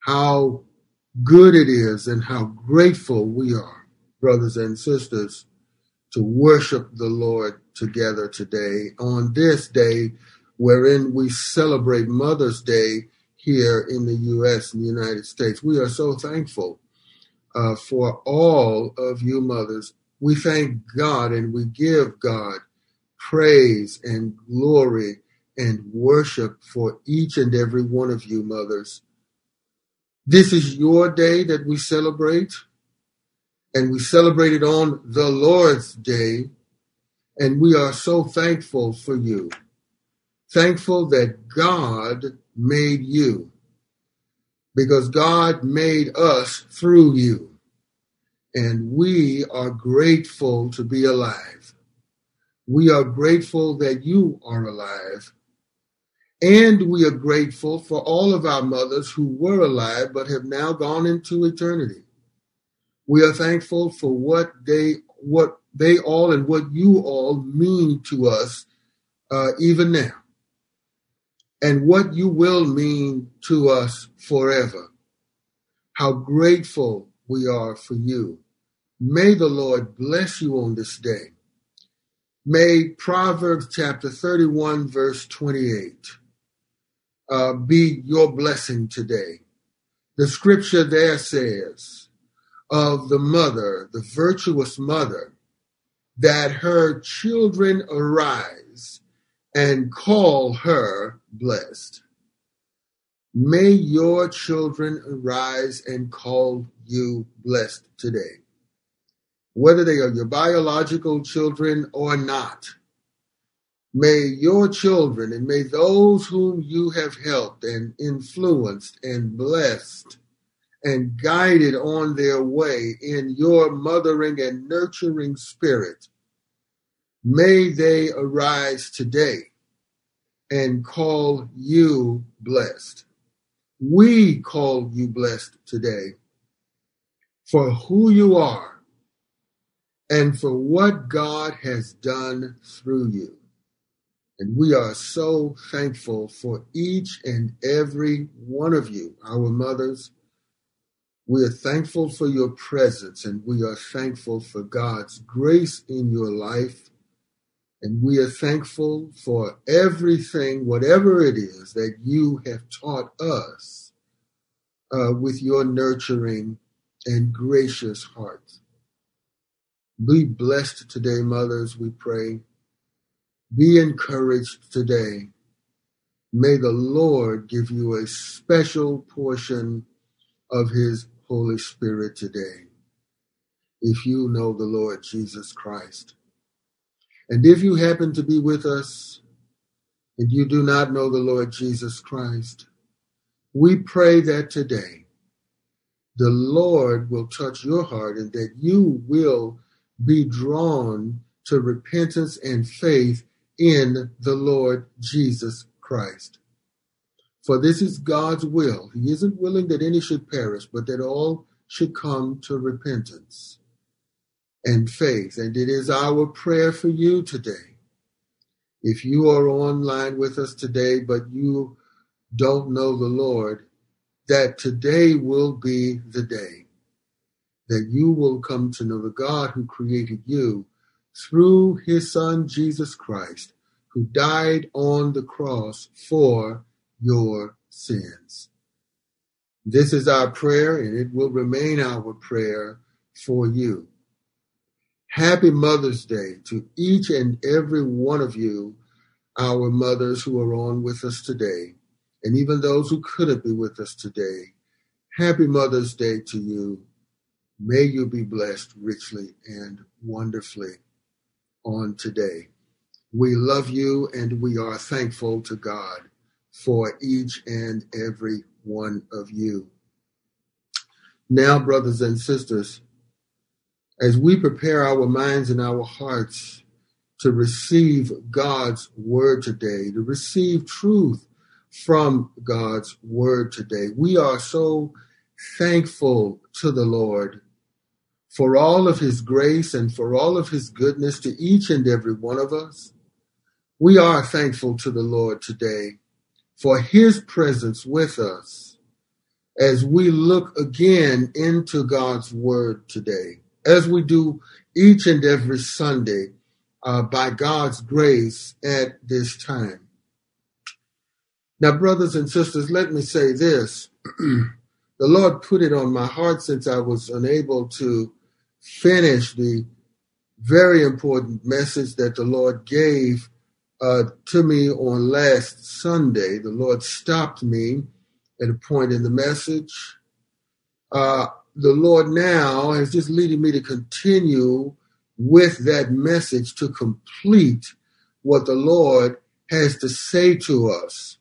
how good it is and how grateful we are, brothers and sisters, to worship the Lord together today on this day wherein we celebrate Mother's Day here in the U.S. and the United States. We are so thankful uh, for all of you mothers. We thank God and we give God praise and glory and worship for each and every one of you mothers. This is your day that we celebrate, and we celebrate it on the Lord's Day, and we are so thankful for you. Thankful that God made you because God made us through you. And we are grateful to be alive. We are grateful that you are alive. And we are grateful for all of our mothers who were alive but have now gone into eternity. We are thankful for what they what they all and what you all mean to us uh, even now and what you will mean to us forever. How grateful we are for you. May the Lord bless you on this day. May Proverbs chapter 31, verse 28 uh, be your blessing today. The scripture there says of the mother, the virtuous mother, that her children arise and call her blessed. May your children arise and call you blessed today. Whether they are your biological children or not, may your children and may those whom you have helped and influenced and blessed and guided on their way in your mothering and nurturing spirit, may they arise today and call you blessed. We call you blessed today for who you are and for what God has done through you. And we are so thankful for each and every one of you, our mothers. We are thankful for your presence and we are thankful for God's grace in your life and we are thankful for everything, whatever it is that you have taught us uh, with your nurturing and gracious heart. Be blessed today, mothers, we pray. Be encouraged today. May the Lord give you a special portion of his Holy Spirit today. If you know the Lord Jesus Christ. And if you happen to be with us and you do not know the Lord Jesus Christ, we pray that today the Lord will touch your heart and that you will be drawn to repentance and faith in the Lord Jesus Christ. For this is God's will. He isn't willing that any should perish, but that all should come to repentance and faith. And it is our prayer for you today. If you are online with us today, but you don't know the Lord, that today will be the day that you will come to know the God who created you through his son Jesus Christ, who died on the cross for your sins. This is our prayer, and it will remain our prayer for you. Happy Mother's Day to each and every one of you, our mothers who are on with us today, and even those who couldn't be with us today. Happy Mother's Day to you. May you be blessed richly and wonderfully on today. We love you and we are thankful to God for each and every one of you. Now, brothers and sisters, as we prepare our minds and our hearts to receive God's word today, to receive truth from God's word today, we are so thankful to the Lord for all of his grace and for all of his goodness to each and every one of us. We are thankful to the Lord today for his presence with us as we look again into God's Word today, as we do each and every Sunday uh, by God's grace at this time. Now, brothers and sisters, let me say this. the Lord put it on my heart since I was unable to finish the very important message that the Lord gave uh, to me on last Sunday. The Lord stopped me at a point in the message. Uh, the Lord now is just leading me to continue with that message to complete what the Lord has to say to us.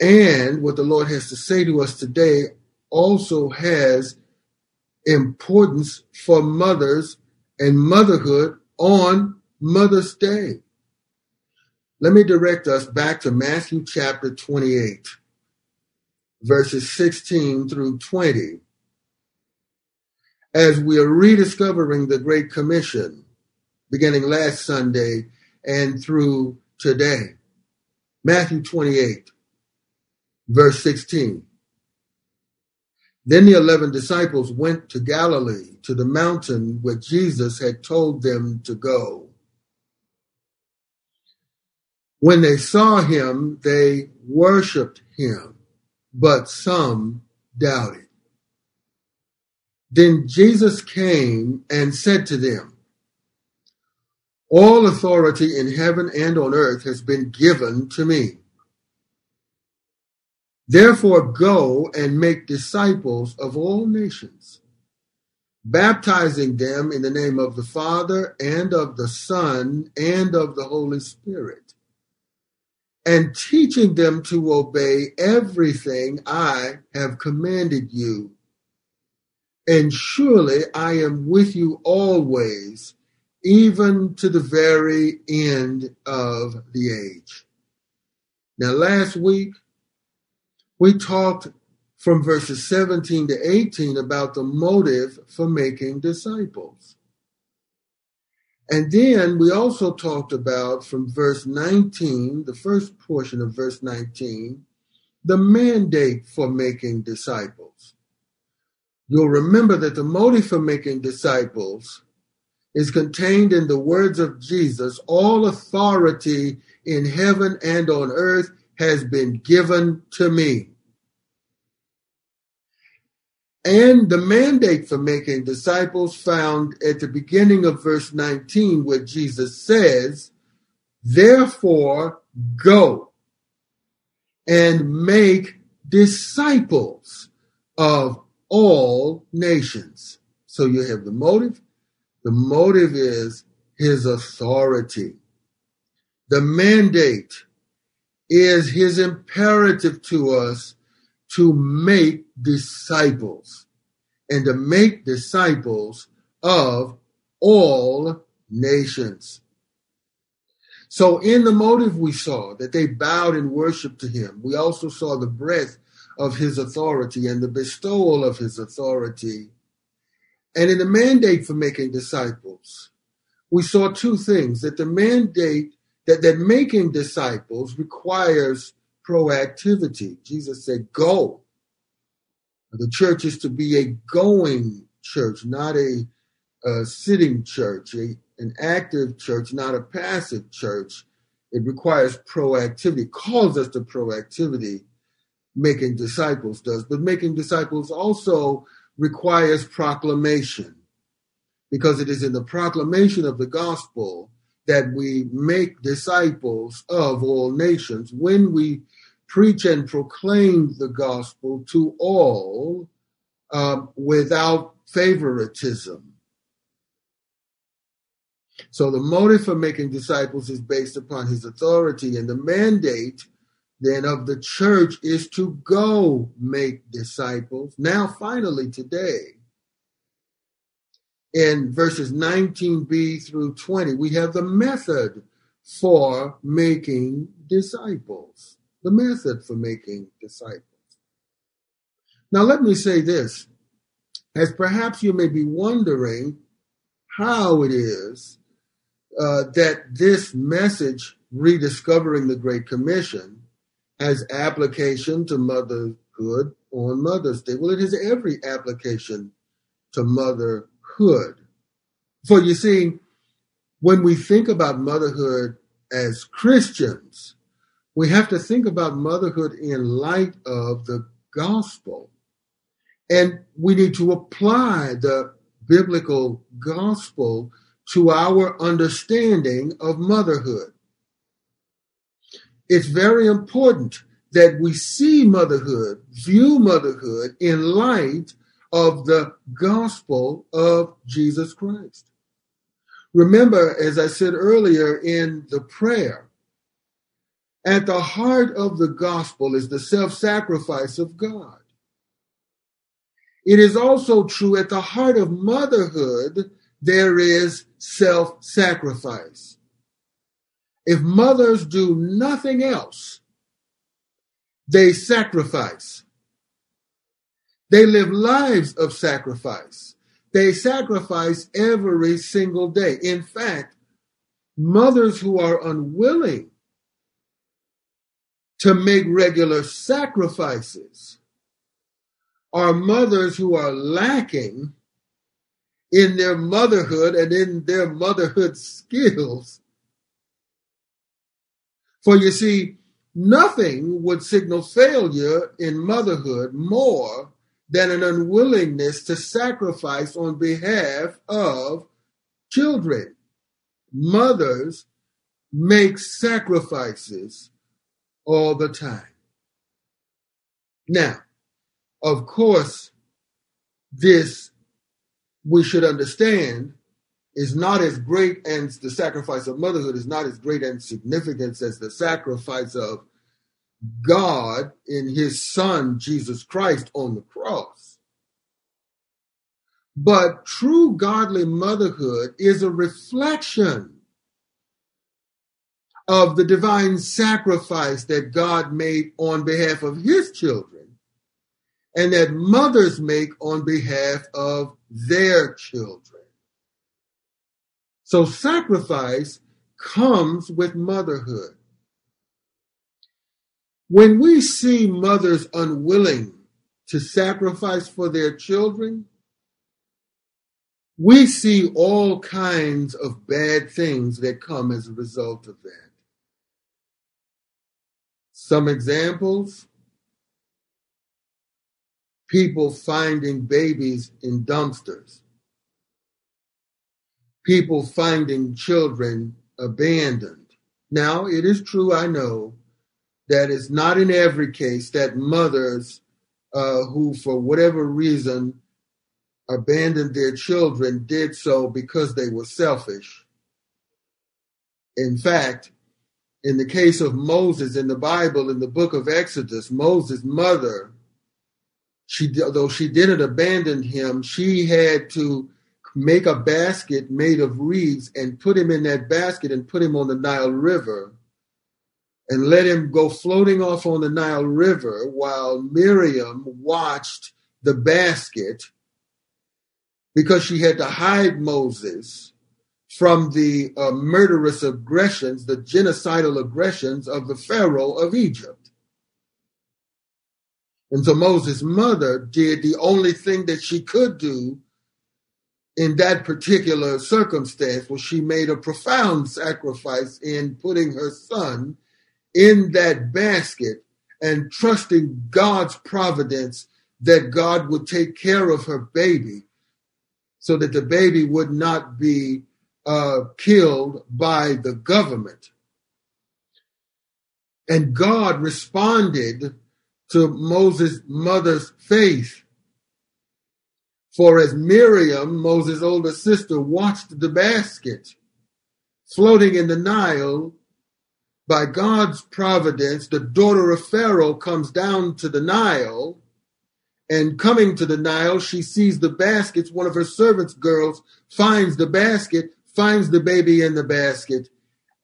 And what the Lord has to say to us today also has importance for mothers and motherhood on Mother's Day. Let me direct us back to Matthew chapter 28, verses 16 through 20. As we are rediscovering the Great Commission, beginning last Sunday and through today. Matthew 28, verse 16. Then the eleven disciples went to Galilee, to the mountain where Jesus had told them to go. When they saw him, they worshiped him, but some doubted. Then Jesus came and said to them, All authority in heaven and on earth has been given to me. Therefore, go and make disciples of all nations, baptizing them in the name of the Father and of the Son and of the Holy Spirit, and teaching them to obey everything I have commanded you. And surely I am with you always, even to the very end of the age. Now, last week, we talked from verses 17 to 18 about the motive for making disciples. And then we also talked about from verse 19, the first portion of verse 19, the mandate for making disciples. You'll remember that the motive for making disciples is contained in the words of Jesus all authority in heaven and on earth has been given to me. And the mandate for making disciples found at the beginning of verse 19, where Jesus says, Therefore, go and make disciples of all nations. So you have the motive. The motive is his authority. The mandate is his imperative to us to make disciples and to make disciples of all nations. So in the motive, we saw that they bowed in worship to him. We also saw the breadth of his authority and the bestowal of his authority. And in the mandate for making disciples, we saw two things that the mandate that, that making disciples requires proactivity. Jesus said, go. The church is to be a going church, not a, a sitting church, a, an active church, not a passive church. It requires proactivity, calls us to proactivity, making disciples does. But making disciples also requires proclamation because it is in the proclamation of the gospel that we make disciples of all nations. When we preach and proclaim the gospel to all um, without favoritism. So the motive for making disciples is based upon his authority, and the mandate then of the church is to go make disciples. Now, finally, today, in verses 19b through 20, we have the method for making disciples the method for making disciples. Now, let me say this, as perhaps you may be wondering how it is uh, that this message, rediscovering the Great Commission, has application to motherhood on Mother's Day? Well, it has every application to motherhood. For you see, when we think about motherhood as Christians, we have to think about motherhood in light of the gospel. And we need to apply the biblical gospel to our understanding of motherhood. It's very important that we see motherhood, view motherhood in light of the gospel of Jesus Christ. Remember, as I said earlier in the prayer, at the heart of the gospel is the self sacrifice of God. It is also true at the heart of motherhood, there is self sacrifice. If mothers do nothing else, they sacrifice. They live lives of sacrifice. They sacrifice every single day. In fact, mothers who are unwilling to make regular sacrifices are mothers who are lacking in their motherhood and in their motherhood skills. For you see, nothing would signal failure in motherhood more than an unwillingness to sacrifice on behalf of children. Mothers make sacrifices all the time. Now, of course, this we should understand is not as great as the sacrifice of motherhood is not as great and significant as the sacrifice of God in his son Jesus Christ on the cross. But true godly motherhood is a reflection of the divine sacrifice that God made on behalf of his children and that mothers make on behalf of their children. So sacrifice comes with motherhood. When we see mothers unwilling to sacrifice for their children, we see all kinds of bad things that come as a result of that. Some examples people finding babies in dumpsters, people finding children abandoned. Now, it is true, I know, that it's not in every case that mothers uh, who, for whatever reason, abandoned their children did so because they were selfish. In fact, in the case of Moses in the Bible, in the book of Exodus, Moses' mother she though she didn't abandon him, she had to make a basket made of reeds and put him in that basket and put him on the Nile River and let him go floating off on the Nile River while Miriam watched the basket because she had to hide Moses from the uh, murderous aggressions, the genocidal aggressions of the Pharaoh of Egypt. And so Moses' mother did the only thing that she could do in that particular circumstance was she made a profound sacrifice in putting her son in that basket and trusting God's providence that God would take care of her baby so that the baby would not be uh, killed by the government. And God responded to Moses' mother's faith. For as Miriam, Moses' older sister, watched the basket floating in the Nile, by God's providence, the daughter of Pharaoh comes down to the Nile. And coming to the Nile, she sees the baskets. One of her servants' girls finds the basket, finds the baby in the basket,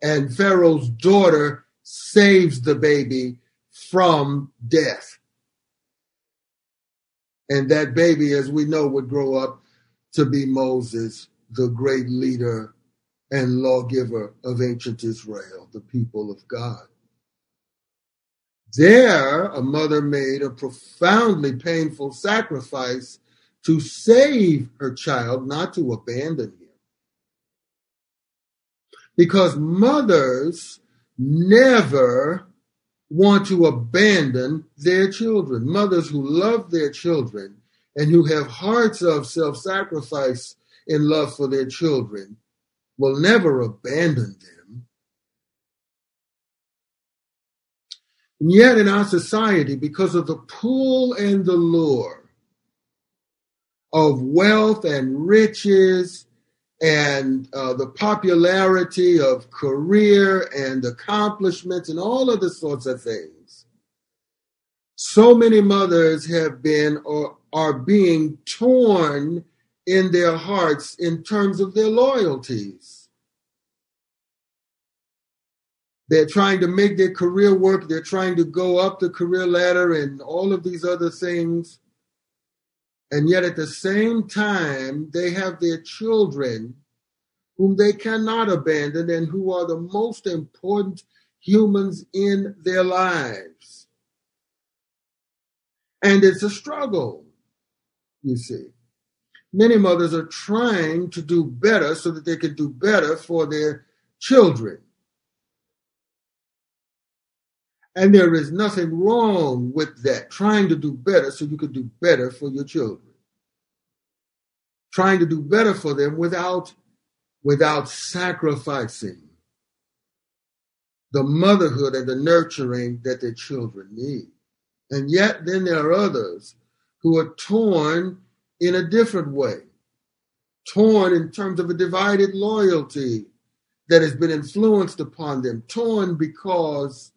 and Pharaoh's daughter saves the baby from death. And that baby, as we know, would grow up to be Moses, the great leader and lawgiver of ancient Israel, the people of God. There, a mother made a profoundly painful sacrifice to save her child, not to abandon him. Because mothers never want to abandon their children. Mothers who love their children and who have hearts of self sacrifice in love for their children will never abandon them. And yet, in our society, because of the pull and the lure of wealth and riches and uh, the popularity of career and accomplishments and all of the sorts of things, so many mothers have been or are being torn in their hearts in terms of their loyalties. They're trying to make their career work. They're trying to go up the career ladder and all of these other things. And yet at the same time, they have their children whom they cannot abandon and who are the most important humans in their lives. And it's a struggle, you see. Many mothers are trying to do better so that they can do better for their children. And there is nothing wrong with that, trying to do better so you can do better for your children. Trying to do better for them without, without sacrificing the motherhood and the nurturing that their children need. And yet, then there are others who are torn in a different way, torn in terms of a divided loyalty that has been influenced upon them, torn because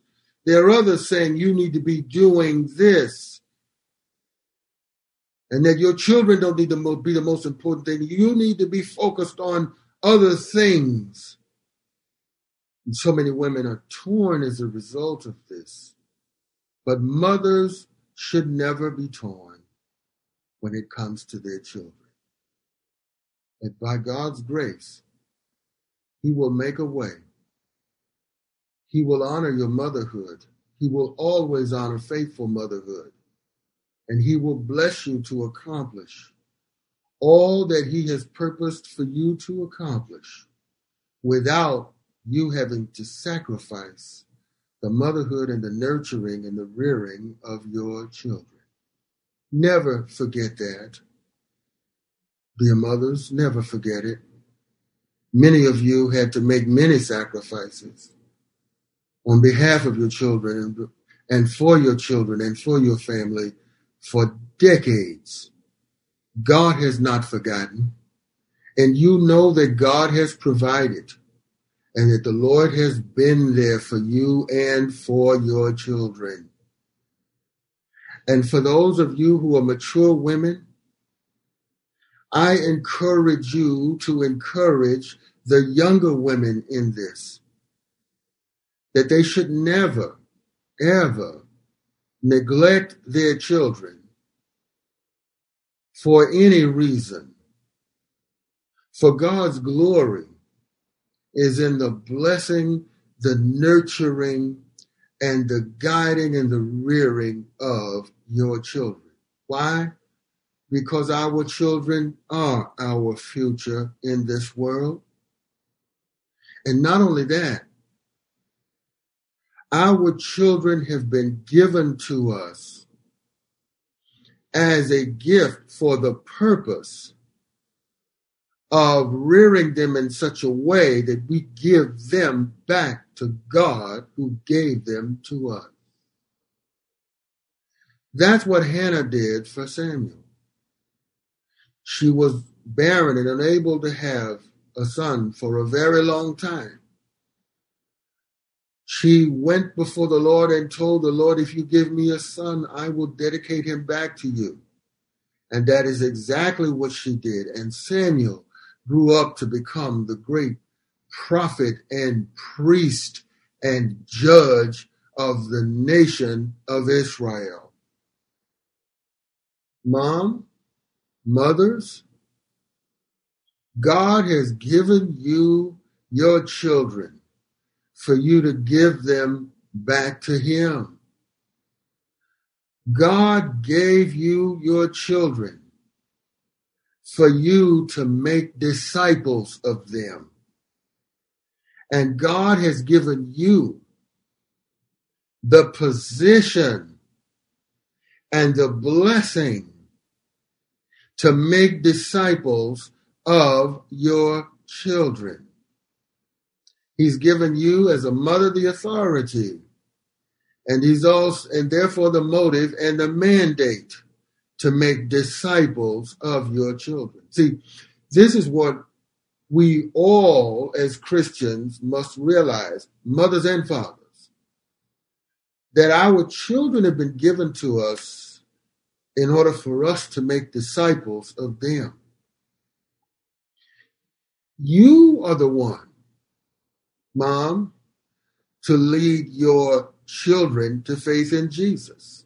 there are others saying you need to be doing this. And that your children don't need to be the most important thing. You need to be focused on other things. And so many women are torn as a result of this. But mothers should never be torn when it comes to their children. And by God's grace, He will make a way he will honor your motherhood. He will always honor faithful motherhood. And he will bless you to accomplish all that he has purposed for you to accomplish without you having to sacrifice the motherhood and the nurturing and the rearing of your children. Never forget that. Dear mothers, never forget it. Many of you had to make many sacrifices on behalf of your children and for your children and for your family for decades. God has not forgotten. And you know that God has provided and that the Lord has been there for you and for your children. And for those of you who are mature women, I encourage you to encourage the younger women in this that they should never, ever neglect their children for any reason. For God's glory is in the blessing, the nurturing, and the guiding and the rearing of your children. Why? Because our children are our future in this world. And not only that, our children have been given to us as a gift for the purpose of rearing them in such a way that we give them back to God who gave them to us. That's what Hannah did for Samuel. She was barren and unable to have a son for a very long time she went before the Lord and told the Lord, If you give me a son, I will dedicate him back to you. And that is exactly what she did. And Samuel grew up to become the great prophet and priest and judge of the nation of Israel. Mom, mothers, God has given you your children for you to give them back to Him. God gave you your children for you to make disciples of them. And God has given you the position and the blessing to make disciples of your children. He's given you as a mother the authority and he's also and therefore the motive and the mandate to make disciples of your children. See, this is what we all as Christians must realize, mothers and fathers, that our children have been given to us in order for us to make disciples of them. You are the one, mom, to lead your children to faith in Jesus.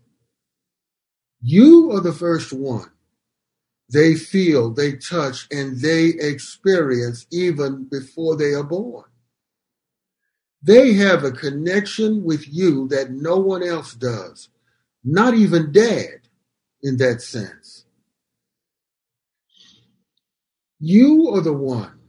You are the first one they feel, they touch, and they experience even before they are born. They have a connection with you that no one else does, not even dad in that sense. You are the one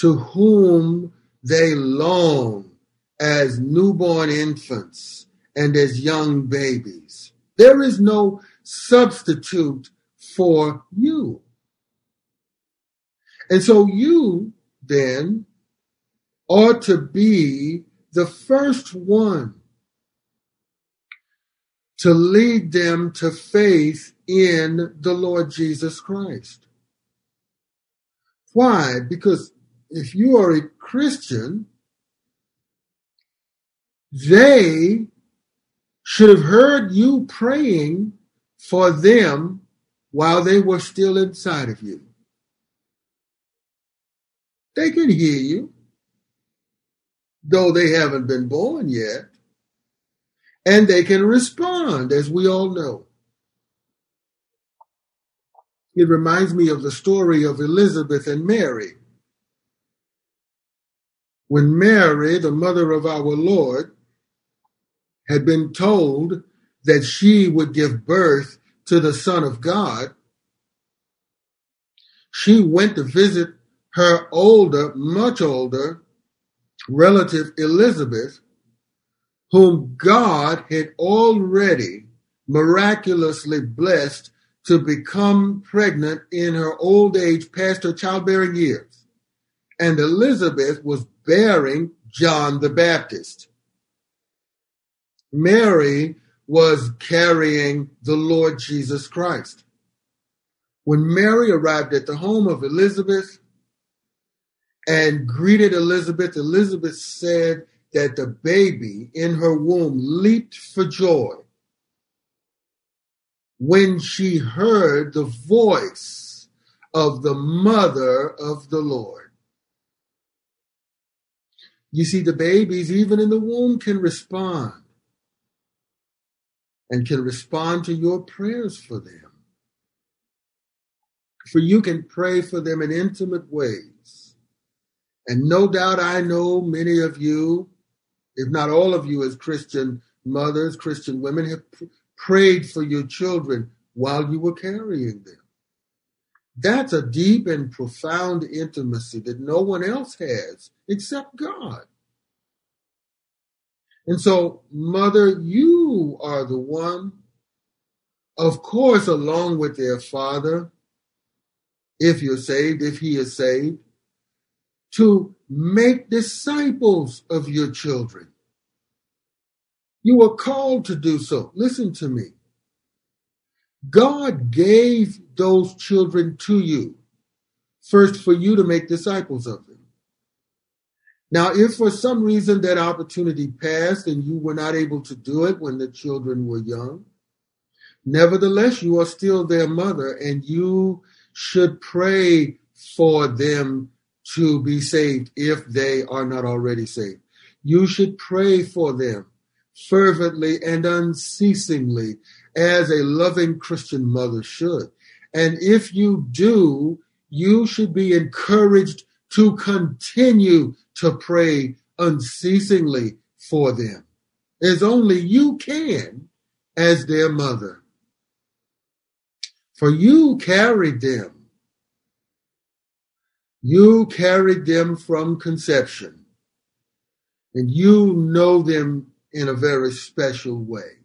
to whom they long as newborn infants and as young babies. There is no substitute for you. And so you then ought to be the first one to lead them to faith in the Lord Jesus Christ. Why? Because if you are a Christian, they should have heard you praying for them while they were still inside of you. They can hear you, though they haven't been born yet. And they can respond, as we all know. It reminds me of the story of Elizabeth and Mary. When Mary, the mother of our Lord, had been told that she would give birth to the Son of God, she went to visit her older, much older relative Elizabeth, whom God had already miraculously blessed to become pregnant in her old age past her childbearing years. And Elizabeth was bearing John the Baptist. Mary was carrying the Lord Jesus Christ. When Mary arrived at the home of Elizabeth and greeted Elizabeth, Elizabeth said that the baby in her womb leaped for joy when she heard the voice of the mother of the Lord. You see, the babies, even in the womb, can respond and can respond to your prayers for them. For you can pray for them in intimate ways. And no doubt I know many of you, if not all of you, as Christian mothers, Christian women, have pr- prayed for your children while you were carrying them. That's a deep and profound intimacy that no one else has except God. And so, mother, you are the one, of course, along with their father, if you're saved, if he is saved, to make disciples of your children. You are called to do so. Listen to me. God gave those children to you first for you to make disciples of. Now, if for some reason that opportunity passed and you were not able to do it when the children were young, nevertheless, you are still their mother and you should pray for them to be saved if they are not already saved. You should pray for them fervently and unceasingly as a loving Christian mother should. And if you do, you should be encouraged to continue to pray unceasingly for them, as only you can as their mother. For you carried them. You carried them from conception, and you know them in a very special way.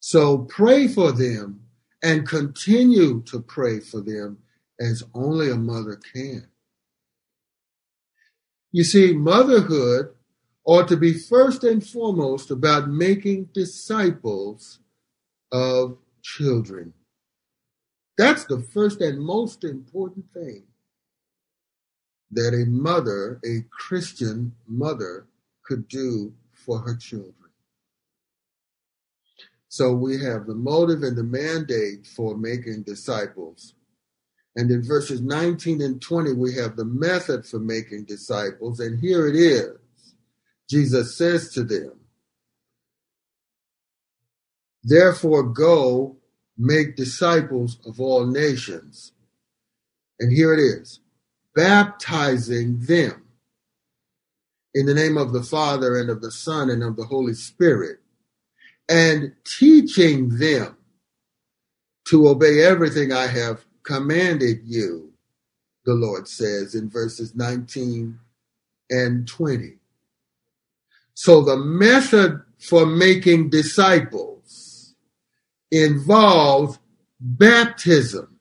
So pray for them and continue to pray for them as only a mother can. You see, motherhood ought to be first and foremost about making disciples of children. That's the first and most important thing that a mother, a Christian mother, could do for her children. So we have the motive and the mandate for making disciples. And in verses 19 and 20, we have the method for making disciples. And here it is. Jesus says to them, Therefore go make disciples of all nations. And here it is, baptizing them in the name of the Father and of the Son and of the Holy Spirit, and teaching them to obey everything I have commanded you, the Lord says in verses 19 and 20. So the method for making disciples involves baptism.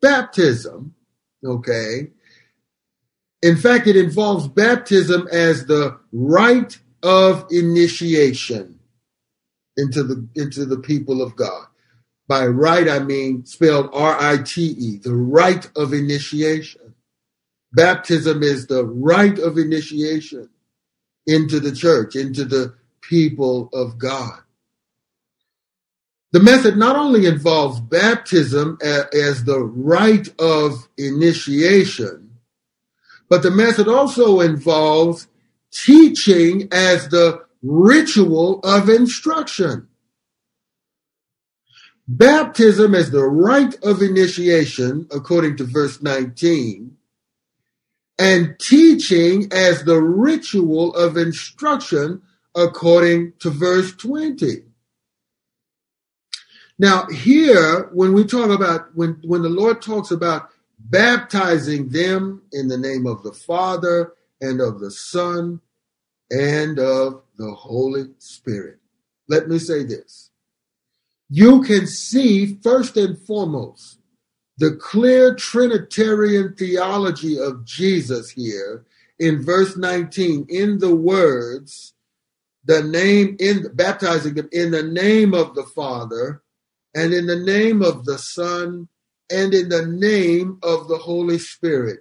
Baptism, okay? In fact, it involves baptism as the rite of initiation into the into the people of God. By right, I mean spelled R-I-T-E, the rite of initiation. Baptism is the rite of initiation into the church, into the people of God. The method not only involves baptism as the rite of initiation, but the method also involves teaching as the ritual of instruction. Baptism as the rite of initiation, according to verse 19, and teaching as the ritual of instruction, according to verse 20. Now, here, when we talk about, when, when the Lord talks about baptizing them in the name of the Father and of the Son and of the Holy Spirit, let me say this you can see first and foremost the clear Trinitarian theology of Jesus here in verse 19 in the words, the name in baptizing them in the name of the Father and in the name of the Son and in the name of the Holy Spirit.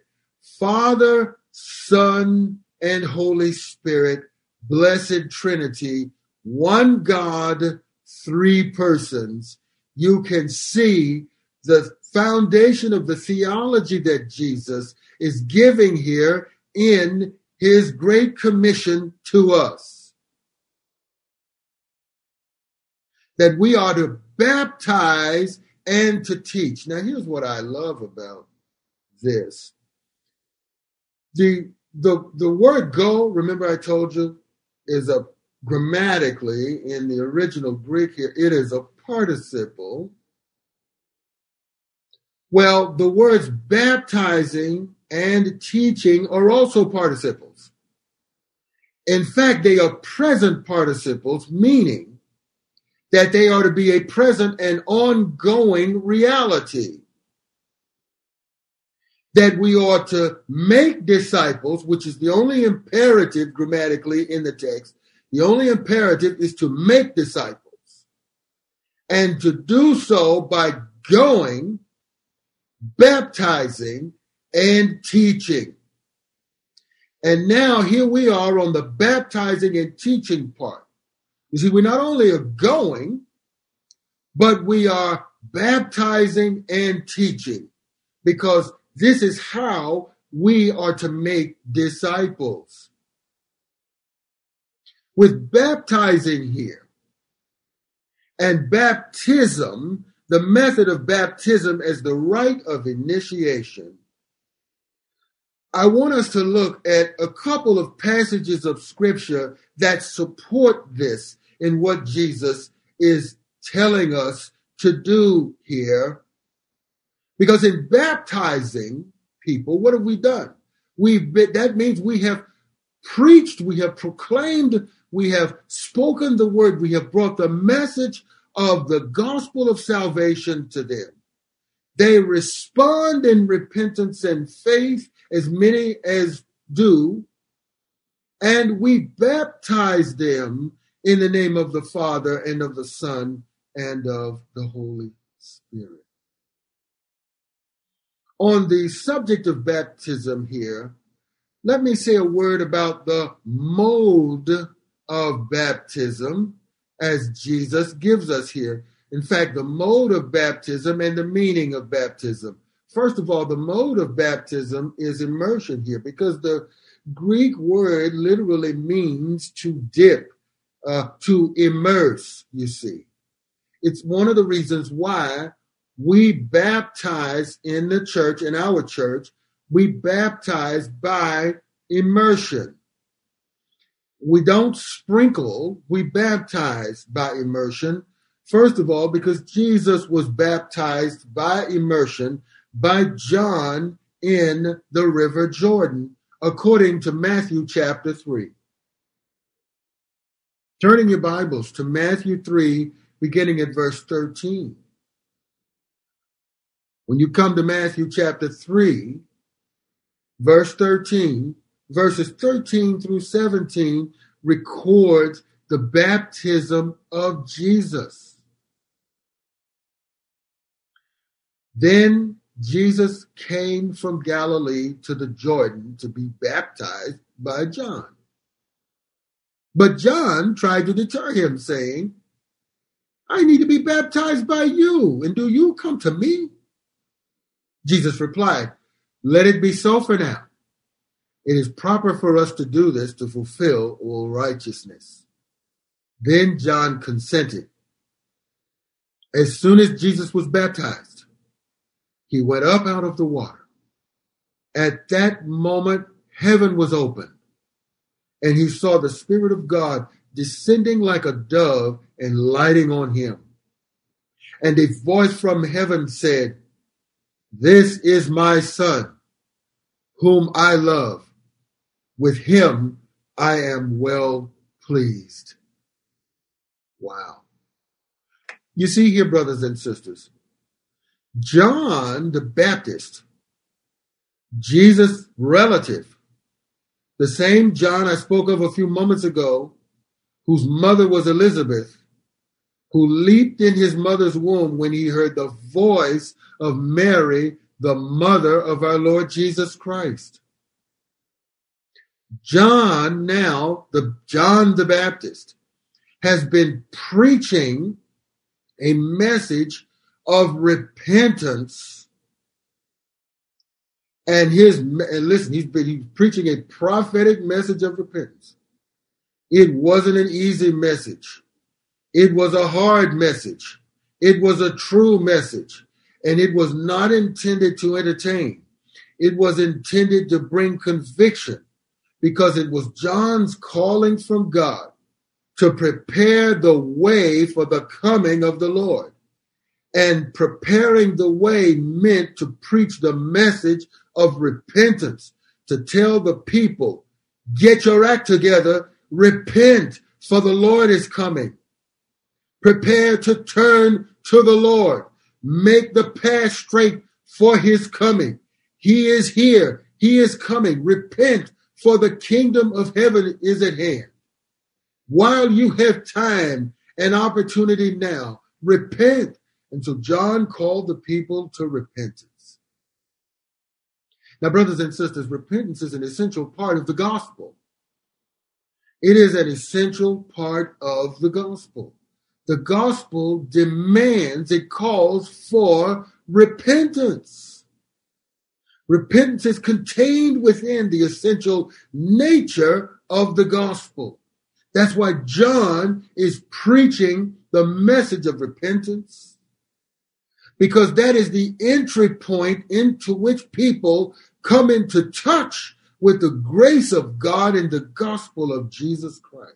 Father, Son, and Holy Spirit, blessed Trinity, one God, three persons, you can see the foundation of the theology that Jesus is giving here in his great commission to us. That we are to baptize and to teach. Now, here's what I love about this. The, the, the word go, remember I told you, is a grammatically in the original Greek here, it is a participle. Well, the words baptizing and teaching are also participles. In fact, they are present participles, meaning that they are to be a present and ongoing reality. That we are to make disciples, which is the only imperative grammatically in the text, the only imperative is to make disciples and to do so by going, baptizing, and teaching. And now here we are on the baptizing and teaching part. You see, we not only are going, but we are baptizing and teaching because this is how we are to make disciples with baptizing here and baptism, the method of baptism as the rite of initiation, I want us to look at a couple of passages of scripture that support this in what Jesus is telling us to do here. Because in baptizing people, what have we done? We've been, that means we have preached, we have proclaimed, we have spoken the word, we have brought the message of the gospel of salvation to them. They respond in repentance and faith, as many as do, and we baptize them in the name of the Father and of the Son and of the Holy Spirit. On the subject of baptism here, let me say a word about the mode of baptism as Jesus gives us here. In fact, the mode of baptism and the meaning of baptism. First of all, the mode of baptism is immersion here because the Greek word literally means to dip, uh, to immerse, you see. It's one of the reasons why we baptize in the church, in our church, we baptize by immersion. We don't sprinkle, we baptize by immersion. First of all, because Jesus was baptized by immersion by John in the River Jordan, according to Matthew chapter 3. Turning your Bibles to Matthew 3, beginning at verse 13. When you come to Matthew chapter 3, verse 13, verses 13 through 17 records the baptism of Jesus. Then Jesus came from Galilee to the Jordan to be baptized by John. But John tried to deter him, saying, I need to be baptized by you, and do you come to me? Jesus replied, Let it be so for now. It is proper for us to do this to fulfill all righteousness. Then John consented. As soon as Jesus was baptized, he went up out of the water. At that moment, heaven was opened, and he saw the Spirit of God descending like a dove and lighting on him. And a voice from heaven said, This is my Son, whom I love. With him I am well pleased. Wow. You see here, brothers and sisters, John the Baptist, Jesus' relative, the same John I spoke of a few moments ago, whose mother was Elizabeth, who leaped in his mother's womb when he heard the voice of Mary, the mother of our Lord Jesus Christ. John now, the John the Baptist, has been preaching a message of repentance. And his and listen, he's been he's preaching a prophetic message of repentance. It wasn't an easy message. It was a hard message. It was a true message. And it was not intended to entertain. It was intended to bring conviction because it was John's calling from God to prepare the way for the coming of the Lord. And preparing the way meant to preach the message of repentance, to tell the people, get your act together, repent, for the Lord is coming. Prepare to turn to the Lord. Make the path straight for his coming. He is here. He is coming. Repent for the kingdom of heaven is at hand. While you have time and opportunity now, repent. And so John called the people to repentance. Now, brothers and sisters, repentance is an essential part of the gospel. It is an essential part of the gospel. The gospel demands, it calls for repentance. Repentance is contained within the essential nature of the gospel. That's why John is preaching the message of repentance, because that is the entry point into which people come into touch with the grace of God and the gospel of Jesus Christ.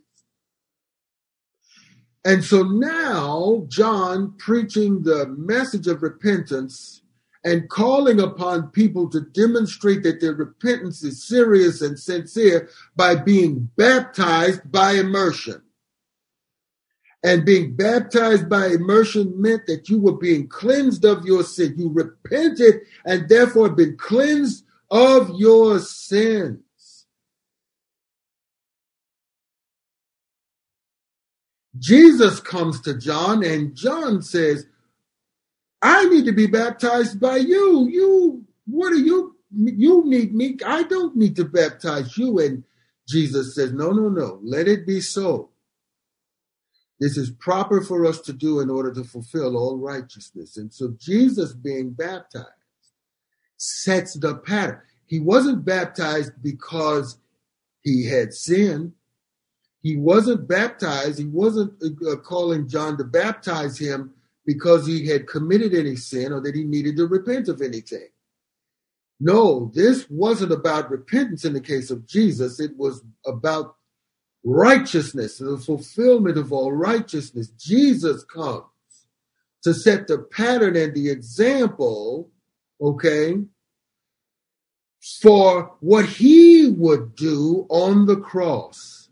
And so now, John preaching the message of repentance and calling upon people to demonstrate that their repentance is serious and sincere by being baptized by immersion. And being baptized by immersion meant that you were being cleansed of your sin. You repented and therefore been cleansed of your sins. Jesus comes to John and John says, I need to be baptized by you. You, what are you? You need me. I don't need to baptize you. And Jesus says, No, no, no. Let it be so. This is proper for us to do in order to fulfill all righteousness. And so Jesus being baptized sets the pattern. He wasn't baptized because he had sinned. He wasn't baptized. He wasn't uh, calling John to baptize him because he had committed any sin or that he needed to repent of anything. No, this wasn't about repentance in the case of Jesus. It was about righteousness, the fulfillment of all righteousness. Jesus comes to set the pattern and the example, okay, for what he would do on the cross.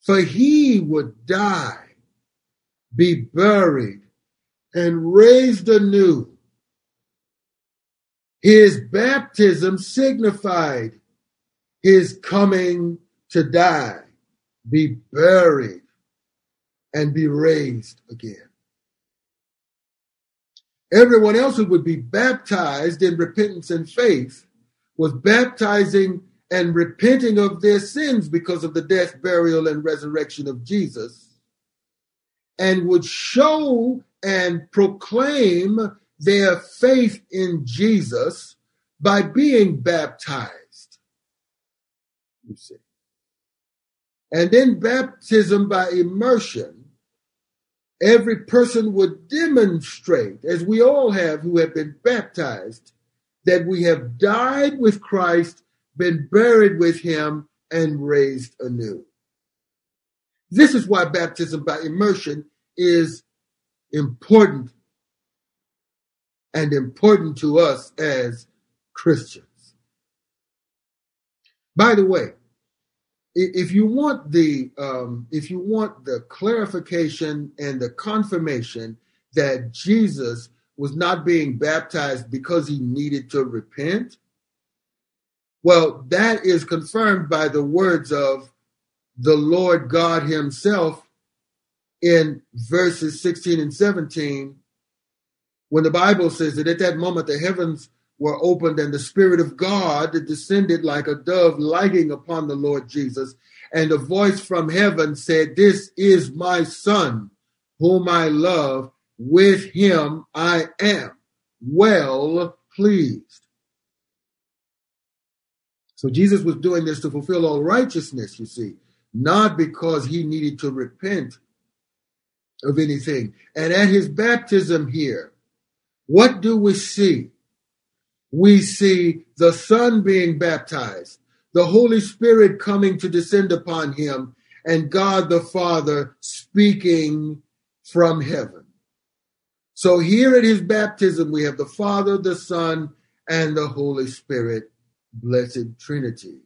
For he would die, be buried, and raised anew. His baptism signified his coming to die, be buried, and be raised again. Everyone else who would be baptized in repentance and faith was baptizing and repenting of their sins because of the death, burial, and resurrection of Jesus, and would show and proclaim their faith in Jesus by being baptized. You see. And in baptism by immersion, every person would demonstrate, as we all have who have been baptized, that we have died with Christ, been buried with him, and raised anew. This is why baptism by immersion is important and important to us as Christians. By the way, if you want the um, if you want the clarification and the confirmation that Jesus was not being baptized because he needed to repent, well, that is confirmed by the words of the Lord God Himself in verses 16 and 17 when the Bible says that at that moment the heavens were opened and the Spirit of God descended like a dove lighting upon the Lord Jesus. And a voice from heaven said, This is my Son, whom I love. With him I am well pleased. So Jesus was doing this to fulfill all righteousness, you see, not because he needed to repent of anything. And at his baptism here, what do we see? We see the Son being baptized, the Holy Spirit coming to descend upon him, and God the Father speaking from heaven. So here at his baptism, we have the Father, the Son, and the Holy Spirit, blessed Trinity.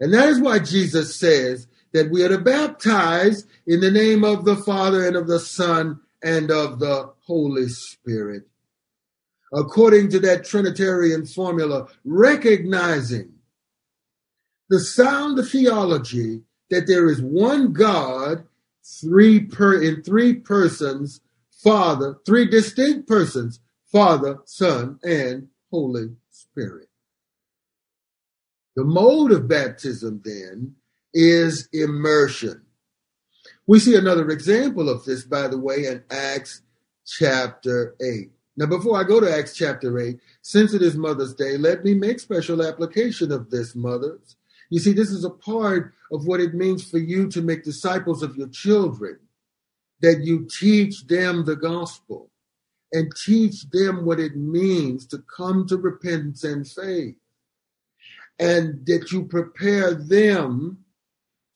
And that is why Jesus says that we are to baptize in the name of the Father and of the Son and of the Holy Spirit. According to that Trinitarian formula, recognizing the sound theology that there is one God, three per in three persons, Father, three distinct persons, Father, Son, and Holy Spirit. The mode of baptism then is immersion. We see another example of this, by the way, in Acts chapter 8. Now, before I go to Acts chapter 8, since it is Mother's Day, let me make special application of this, mothers. You see, this is a part of what it means for you to make disciples of your children, that you teach them the gospel and teach them what it means to come to repentance and faith, and that you prepare them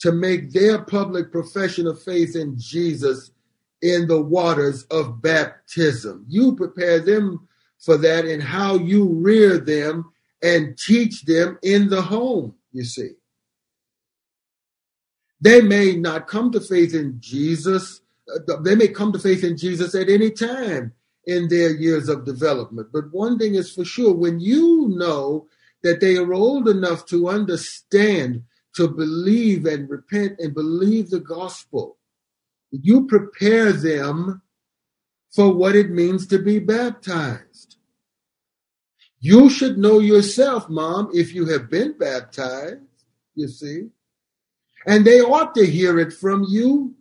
to make their public profession of faith in Jesus in the waters of baptism. You prepare them for that and how you rear them and teach them in the home, you see. They may not come to faith in Jesus. Uh, they may come to faith in Jesus at any time in their years of development. But one thing is for sure when you know that they are old enough to understand, to believe and repent and believe the gospel, you prepare them for what it means to be baptized. You should know yourself, mom, if you have been baptized, you see. And they ought to hear it from you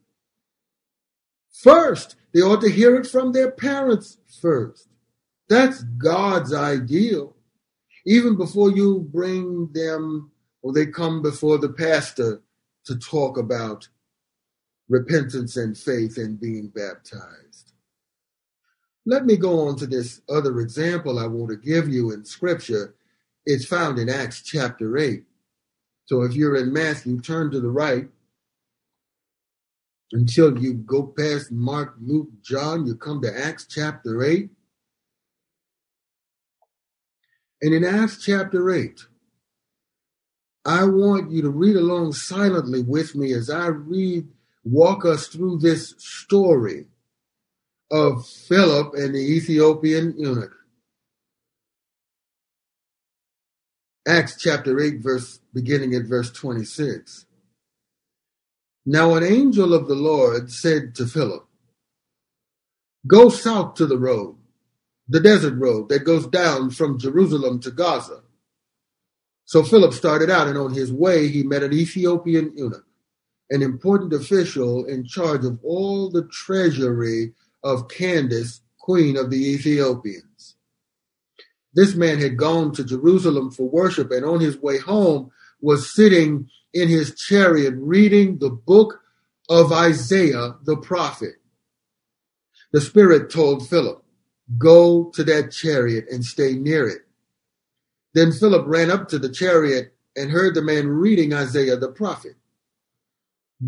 first. They ought to hear it from their parents first. That's God's ideal. Even before you bring them or they come before the pastor to talk about repentance and faith and being baptized. Let me go on to this other example I want to give you in scripture. It's found in Acts chapter 8. So if you're in Matthew, turn to the right until you go past Mark, Luke, John, you come to Acts chapter 8. And in Acts chapter 8, I want you to read along silently with me as I read, walk us through this story of Philip and the Ethiopian eunuch. Acts chapter 8, verse beginning at verse 26. Now an angel of the Lord said to Philip, Go south to the road, the desert road that goes down from Jerusalem to Gaza. So Philip started out, and on his way, he met an Ethiopian eunuch, an important official in charge of all the treasury of Candace, queen of the Ethiopians. This man had gone to Jerusalem for worship, and on his way home was sitting in his chariot reading the book of Isaiah the prophet. The Spirit told Philip, Go to that chariot and stay near it. Then Philip ran up to the chariot and heard the man reading Isaiah the prophet.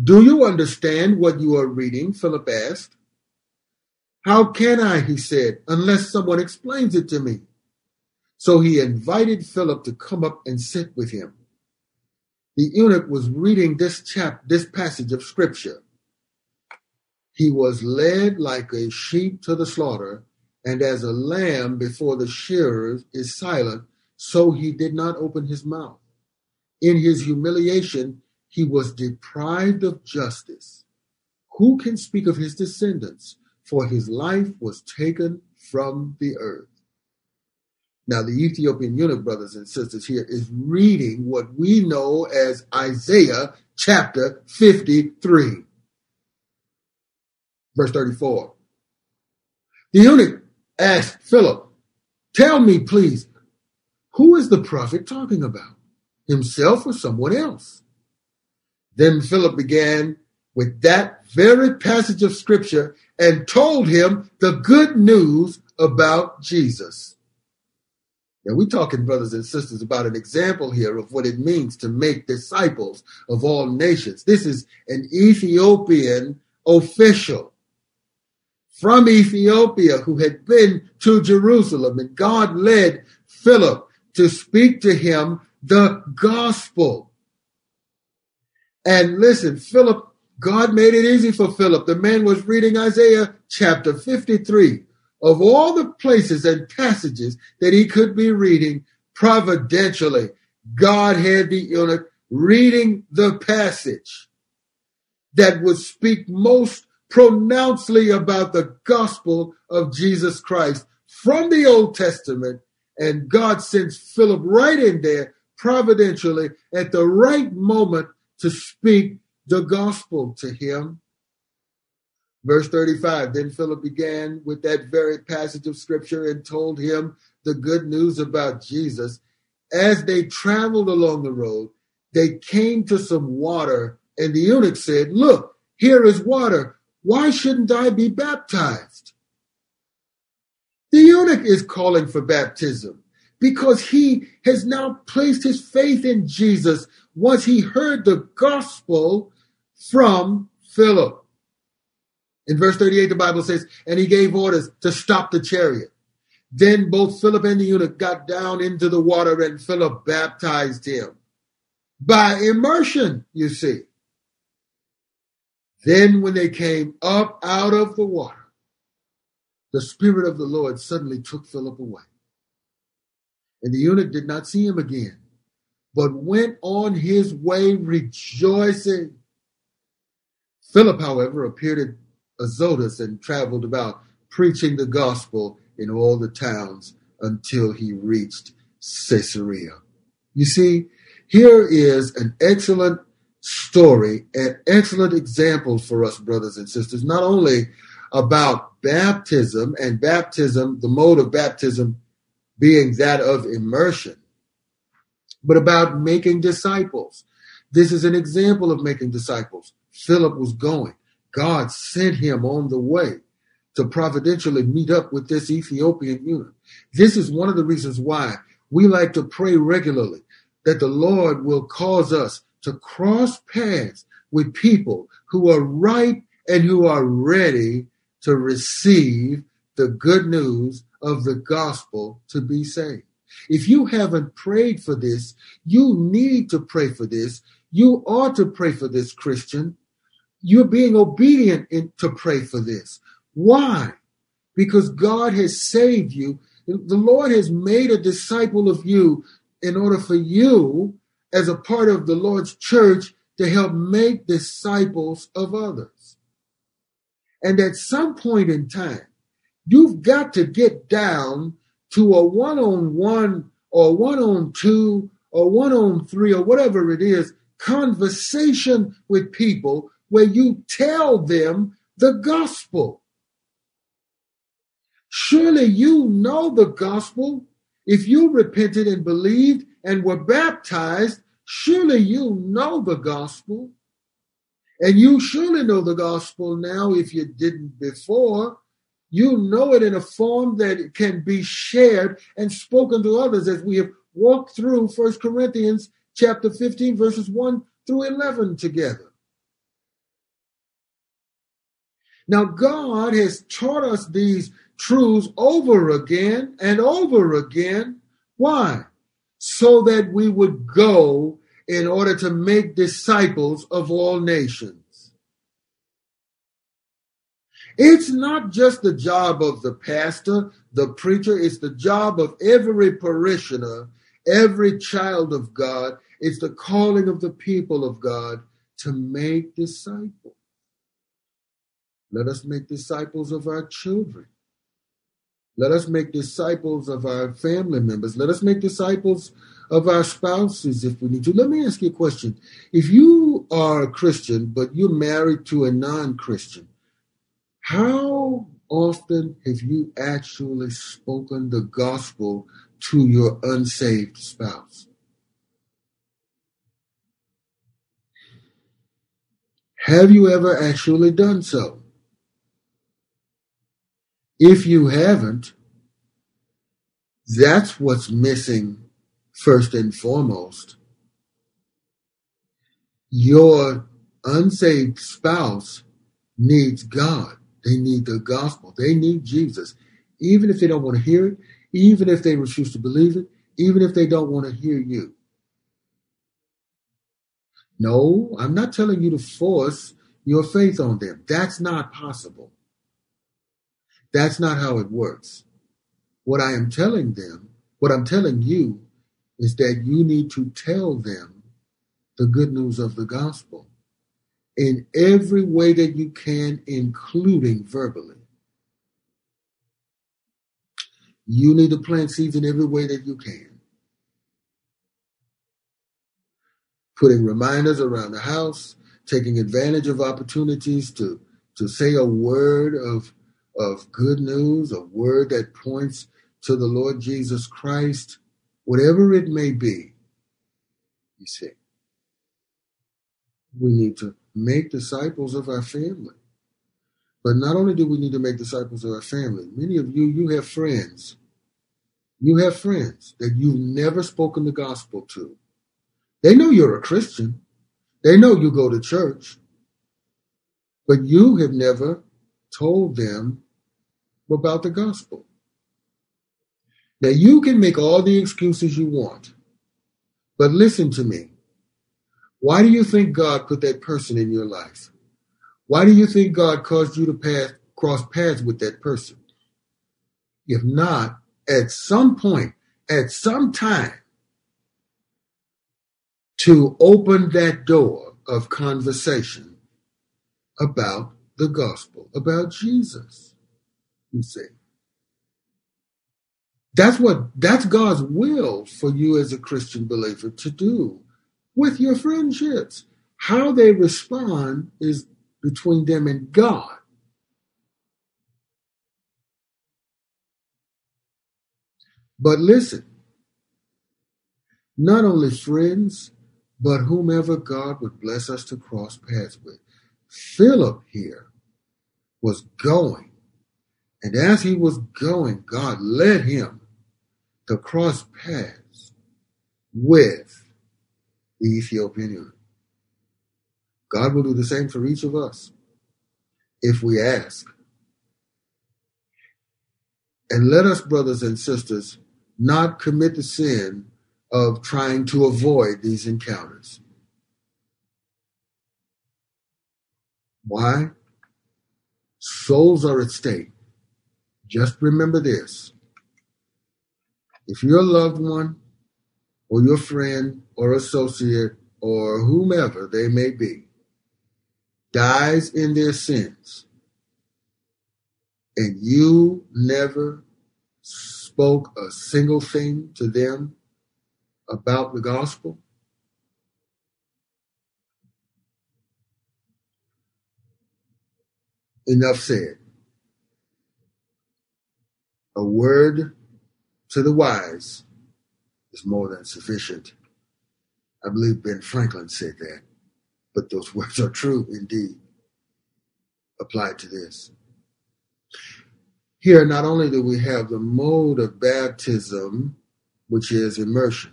Do you understand what you are reading? Philip asked. How can I, he said, unless someone explains it to me? So he invited Philip to come up and sit with him the eunuch was reading this chap this passage of scripture. He was led like a sheep to the slaughter, and as a lamb before the shearers is silent, so he did not open his mouth. In his humiliation, he was deprived of justice. Who can speak of his descendants? For his life was taken from the earth. Now, the Ethiopian eunuch, brothers and sisters, here is reading what we know as Isaiah chapter 53, verse 34. The eunuch asked Philip, Tell me, please, who is the prophet talking about? Himself or someone else? Then Philip began with that very passage of scripture and told him the good news about Jesus. Now, we're talking, brothers and sisters, about an example here of what it means to make disciples of all nations. This is an Ethiopian official from Ethiopia who had been to Jerusalem, and God led Philip to speak to him the gospel. And listen, Philip, God made it easy for Philip. The man was reading Isaiah chapter 53 of all the places and passages that he could be reading providentially, God had the eunuch reading the passage that would speak most pronouncedly about the gospel of Jesus Christ from the Old Testament. And God sends Philip right in there providentially at the right moment to speak the gospel to him. Verse 35 Then Philip began with that very passage of scripture and told him the good news about Jesus. As they traveled along the road, they came to some water, and the eunuch said, Look, here is water. Why shouldn't I be baptized? The eunuch is calling for baptism. because he has now placed his faith in Jesus once he heard the gospel from Philip. In verse 38, the Bible says, and he gave orders to stop the chariot. Then both Philip and the eunuch got down into the water and Philip baptized him by immersion, you see. Then when they came up out of the water, the Spirit of the Lord suddenly took Philip away. And the eunuch did not see him again, but went on his way rejoicing. Philip, however, appeared at Azotus and traveled about preaching the gospel in all the towns until he reached Caesarea. You see, here is an excellent story and excellent example for us, brothers and sisters, not only about baptism and baptism, the mode of baptism being that of immersion, but about making disciples. This is an example of making disciples. Philip was going. God sent him on the way to providentially meet up with this Ethiopian eunuch. This is one of the reasons why we like to pray regularly that the Lord will cause us to cross paths with people who are ripe and who are ready to receive the good news of the gospel to be saved. If you haven't prayed for this, you need to pray for this. You ought to pray for this, Christian. You're being obedient in, to pray for this. Why? Because God has saved you. The Lord has made a disciple of you in order for you, as a part of the Lord's church, to help make disciples of others. And at some point in time, you've got to get down to a one on one or one on two or one on three or whatever it is conversation with people where you tell them the gospel. Surely you know the gospel. If you repented and believed and were baptized, surely you know the gospel. And you surely know the gospel now if you didn't before. You know it in a form that can be shared and spoken to others as we have walked through First Corinthians chapter 15 verses 1 through 11 together. Now God has taught us these truths over again and over again. Why? So that we would go in order to make disciples of all nations. It's not just the job of the pastor, the preacher, it's the job of every parishioner, every child of God. It's the calling of the people of God to make disciples. Let us make disciples of our children. Let us make disciples of our family members. Let us make disciples of our spouses if we need to. Let me ask you a question. If you are a Christian, but you're married to a non Christian, how often have you actually spoken the gospel to your unsaved spouse? Have you ever actually done so? If you haven't, that's what's missing first and foremost. Your unsaved spouse needs God. They need the gospel. They need Jesus. Even if they don't want to hear it, even if they refuse to believe it, even if they don't want to hear you. No, I'm not telling you to force your faith on them. That's not possible. That's not how it works. What I am telling them, what I'm telling you, is that you need to tell them the good news of the gospel in every way that you can, including verbally. You need to plant seeds in every way that you can. Putting reminders around the house, taking advantage of opportunities to, to say a word of, of good news, a word that points to the Lord Jesus Christ, whatever it may be, you see. We need to make disciples of our family. But not only do we need to make disciples of our family, many of you, you have friends. You have friends that you've never spoken the gospel to. They know you're a Christian. They know you go to church, but you have never told them about the gospel. Now you can make all the excuses you want, but listen to me. Why do you think God put that person in your life? Why do you think God caused you to pass, cross paths with that person? If not, at some point, at some time, to open that door of conversation about the gospel, about Jesus. You see. That's what that's God's will for you as a Christian believer to do with your friendships. How they respond is between them and God. But listen, not only friends, but whomever God would bless us to cross paths with. Philip here was going, and as he was going, God led him to cross paths with the Ethiopian eunuch. God will do the same for each of us if we ask. And let us, brothers and sisters, not commit the sin of trying to avoid these encounters. Why? Souls are at stake. Just remember this. If your loved one or your friend or associate or whomever they may be dies in their sins and you never spoke a single thing to them about the gospel? Enough said. A word to the wise is more than sufficient. I believe Ben Franklin said that, but those words are true indeed applied to this. Here, not only do we have the mode of baptism, which is immersion,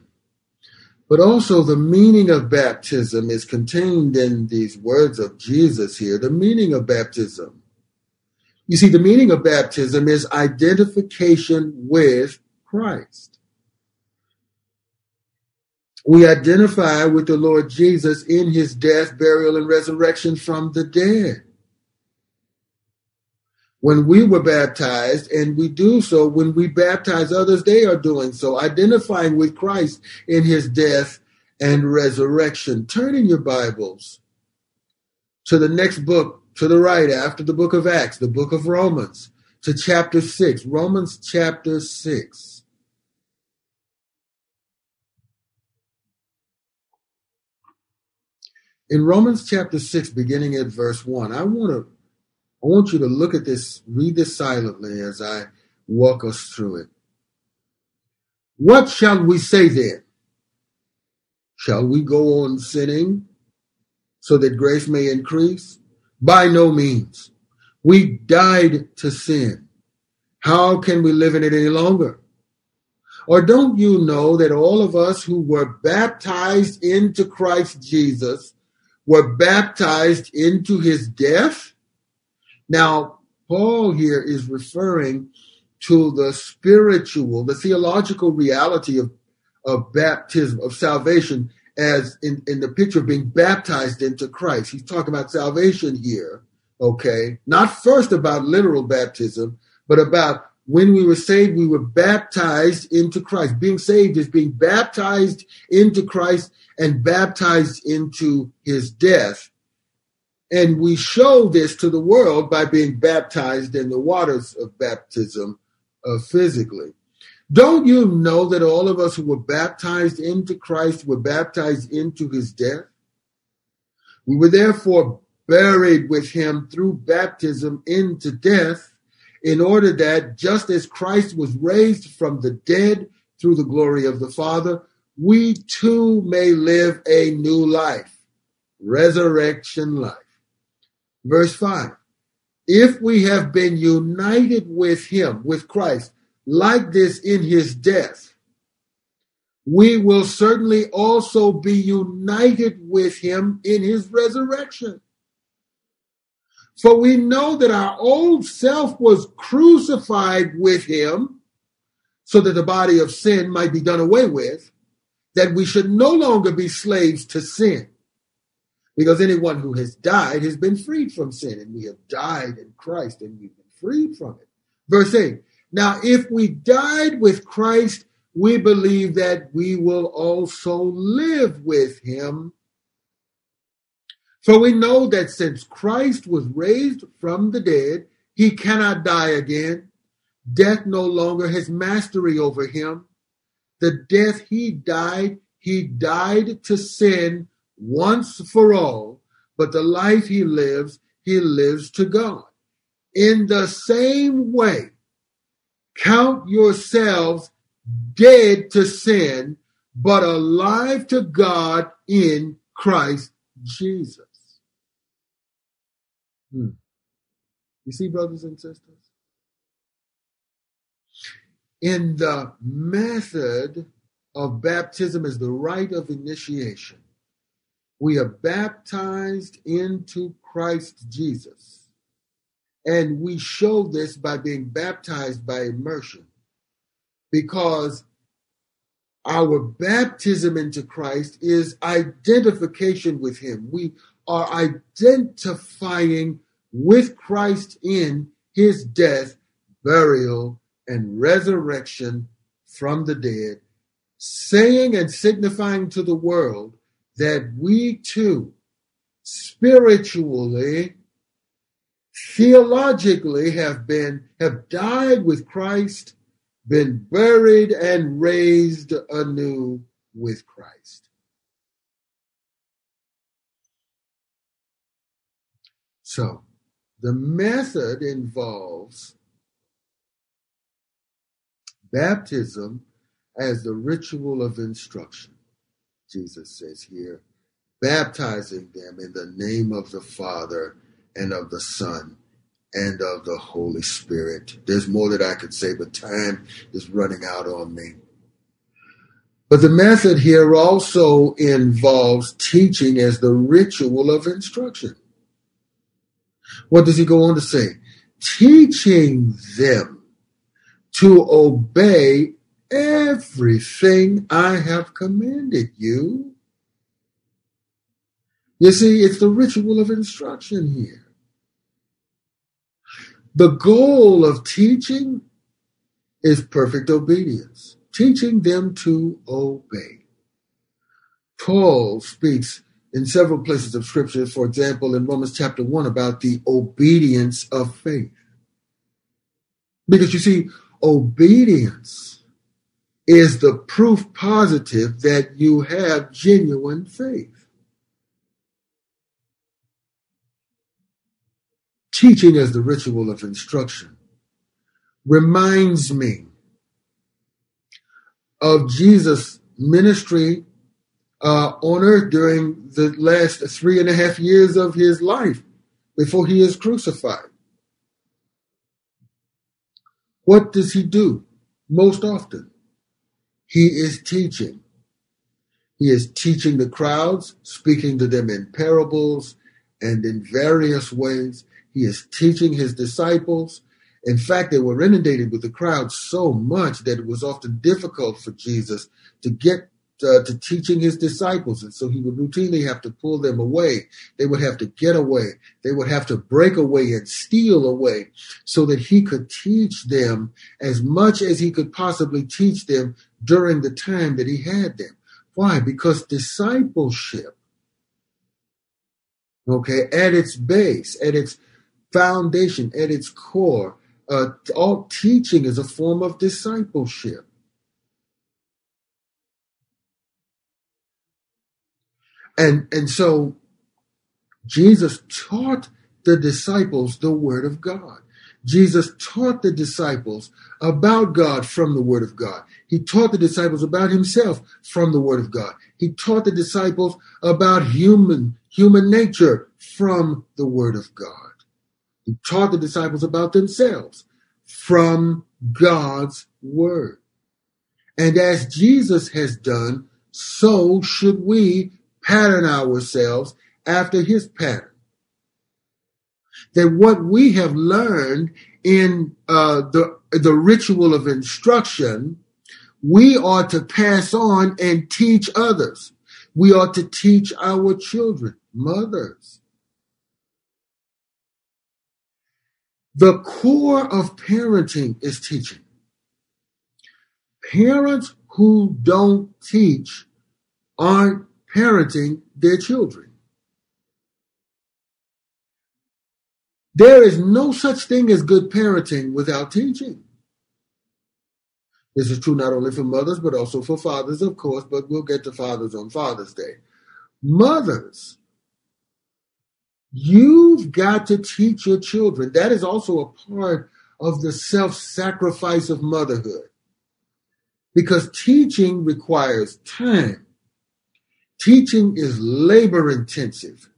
but also the meaning of baptism is contained in these words of Jesus here. The meaning of baptism. You see, the meaning of baptism is identification with Christ. We identify with the Lord Jesus in his death, burial, and resurrection from the dead when we were baptized, and we do so when we baptize others, they are doing so, identifying with Christ in his death and resurrection. Turn in your Bibles to the next book to the right after the book of Acts, the book of Romans, to chapter 6. Romans chapter 6. In Romans chapter 6, beginning at verse 1, I want to I want you to look at this, read this silently as I walk us through it. What shall we say then? Shall we go on sinning so that grace may increase? By no means. We died to sin. How can we live in it any longer? Or don't you know that all of us who were baptized into Christ Jesus were baptized into his death? Now, Paul here is referring to the spiritual, the theological reality of, of baptism, of salvation, as in, in the picture of being baptized into Christ. He's talking about salvation here, okay? Not first about literal baptism, but about when we were saved, we were baptized into Christ. Being saved is being baptized into Christ and baptized into his death. And we show this to the world by being baptized in the waters of baptism uh, physically. Don't you know that all of us who were baptized into Christ were baptized into his death? We were therefore buried with him through baptism into death, in order that just as Christ was raised from the dead through the glory of the Father, we too may live a new life, resurrection life. Verse 5 If we have been united with him, with Christ, like this in his death, we will certainly also be united with him in his resurrection. For we know that our old self was crucified with him so that the body of sin might be done away with, that we should no longer be slaves to sin. Because anyone who has died has been freed from sin, and we have died in Christ and we've been freed from it. Verse 8 Now, if we died with Christ, we believe that we will also live with him. For we know that since Christ was raised from the dead, he cannot die again. Death no longer has mastery over him. The death he died, he died to sin once for all, but the life he lives, he lives to God. In the same way, count yourselves dead to sin, but alive to God in Christ Jesus. Hmm. You see, brothers and sisters? In the method of baptism is the rite of initiation. We are baptized into Christ Jesus. And we show this by being baptized by immersion because our baptism into Christ is identification with Him. We are identifying with Christ in His death, burial, and resurrection from the dead, saying and signifying to the world that we too, spiritually, theologically, have been, have died with Christ been buried and raised anew with Christ. So, the method involves baptism as the ritual of instruction. Jesus says here, baptizing them in the name of the Father and of the Son and of the Holy Spirit. There's more that I could say, but time is running out on me. But the method here also involves teaching as the ritual of instruction. What does he go on to say? Teaching them to obey everything I have commanded you. You see, it's the ritual of instruction here. The goal of teaching is perfect obedience, teaching them to obey. Paul speaks in several places of scripture, for example, in Romans chapter 1, about the obedience of faith. Because you see, obedience is the proof positive that you have genuine faith. teaching as the ritual of instruction reminds me of Jesus' ministry uh, on earth during the last three and a half years of his life before he is crucified. What does he do most often? He is teaching. He is teaching the crowds, speaking to them in parables and in various ways. He is teaching his disciples. In fact, they were inundated with the crowd so much that it was often difficult for Jesus to get uh, to teaching his disciples. And so he would routinely have to pull them away. They would have to get away. They would have to break away and steal away so that he could teach them as much as he could possibly teach them during the time that he had them. Why? Because discipleship, okay, at its base, at its foundation, at its core, uh, all teaching is a form of discipleship. And, and so Jesus taught the disciples the Word of God. Jesus taught the disciples about God from the Word of God. He taught the disciples about himself from the Word of God. He taught the disciples about human, human nature from the Word of God. He taught the disciples about themselves from God's word. And as Jesus has done, so should we pattern ourselves after his pattern. That what we have learned in uh, the, the ritual of instruction, we are to pass on and teach others. We ought to teach our children, mothers. The core of parenting is teaching. Parents who don't teach aren't parenting their children. There is no such thing as good parenting without teaching. This is true not only for mothers, but also for fathers, of course, but we'll get to fathers on Father's Day. Mothers, you've got to teach your children. That is also a part of the self sacrifice of motherhood because teaching requires time. Teaching is labor intensive.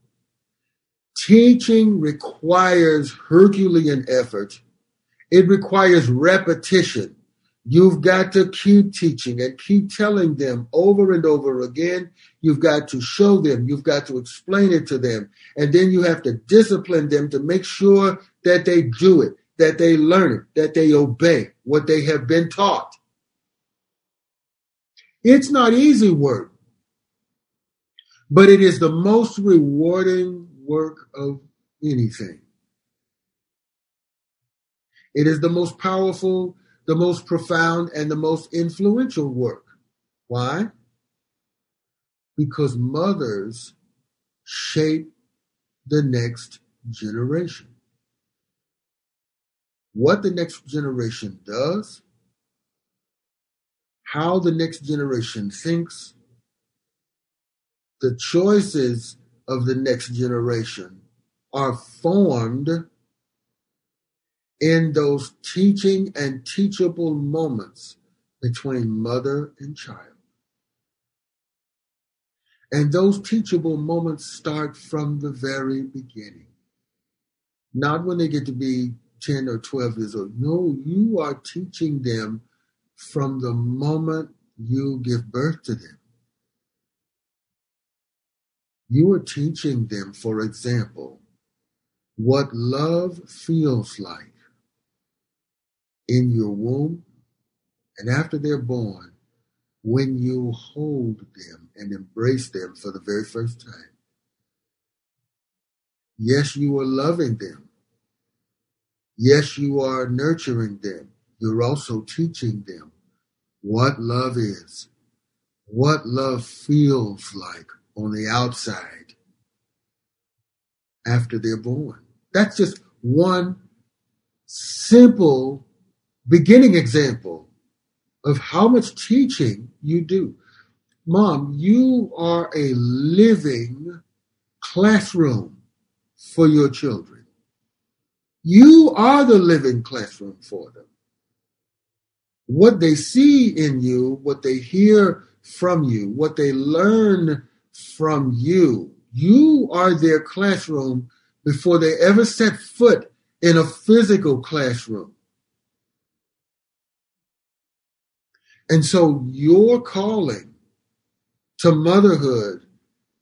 Teaching requires Herculean effort. It requires repetition. You've got to keep teaching and keep telling them over and over again. You've got to show them. You've got to explain it to them. And then you have to discipline them to make sure that they do it, that they learn it, that they obey what they have been taught. It's not easy work, but it is the most rewarding work of anything. It is the most powerful, the most profound, and the most influential work. Why? Because mothers shape the next generation. What the next generation does how the next generation thinks, the choices of the next generation are formed in those teaching and teachable moments between mother and child. And those teachable moments start from the very beginning. Not when they get to be 10 or 12 years old. No, you are teaching them from the moment you give birth to them. You are teaching them, for example, what love feels like in your womb and after they're born when you hold them and embrace them for the very first time. Yes, you are loving them. Yes, you are nurturing them. You're also teaching them what love is, what love feels like on the outside after they're born. That's just one simple beginning example of how much teaching you do. Mom, you are a living classroom for your children. You are the living classroom for them. What they see in you, what they hear from you, what they learn from you, you are their classroom before they ever set foot in a physical classroom. And so your calling to motherhood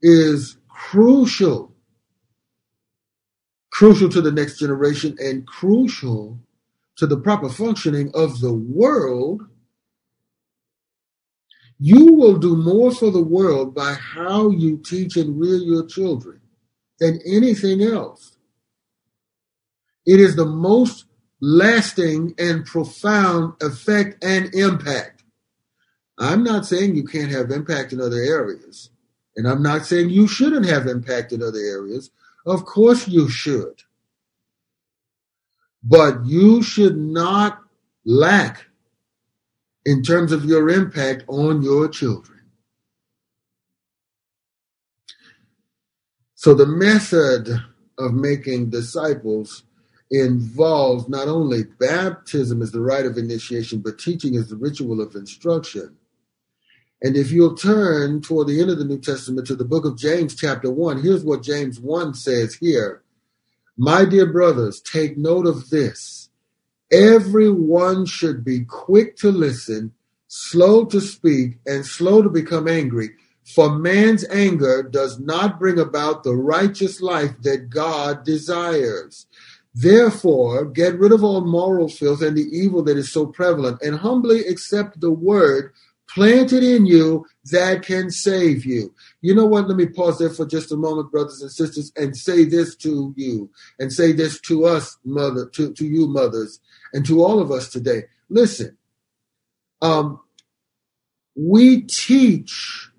is crucial crucial to the next generation and crucial to the proper functioning of the world, you will do more for the world by how you teach and rear your children than anything else. It is the most lasting and profound effect and impact. I'm not saying you can't have impact in other areas. And I'm not saying you shouldn't have impact in other areas. Of course you should. But you should not lack in terms of your impact on your children. So the method of making disciples involves not only baptism as the rite of initiation, but teaching as the ritual of instruction. And if you'll turn toward the end of the New Testament to the book of James, chapter 1, here's what James 1 says here my dear brothers, take note of this. Everyone should be quick to listen, slow to speak, and slow to become angry. For man's anger does not bring about the righteous life that God desires. Therefore, get rid of all moral filth and the evil that is so prevalent, and humbly accept the word planted in you that can save you. You know what? Let me pause there for just a moment, brothers and sisters, and say this to you, and say this to us, mother, to, to you, mothers, and to all of us today. Listen, um, we teach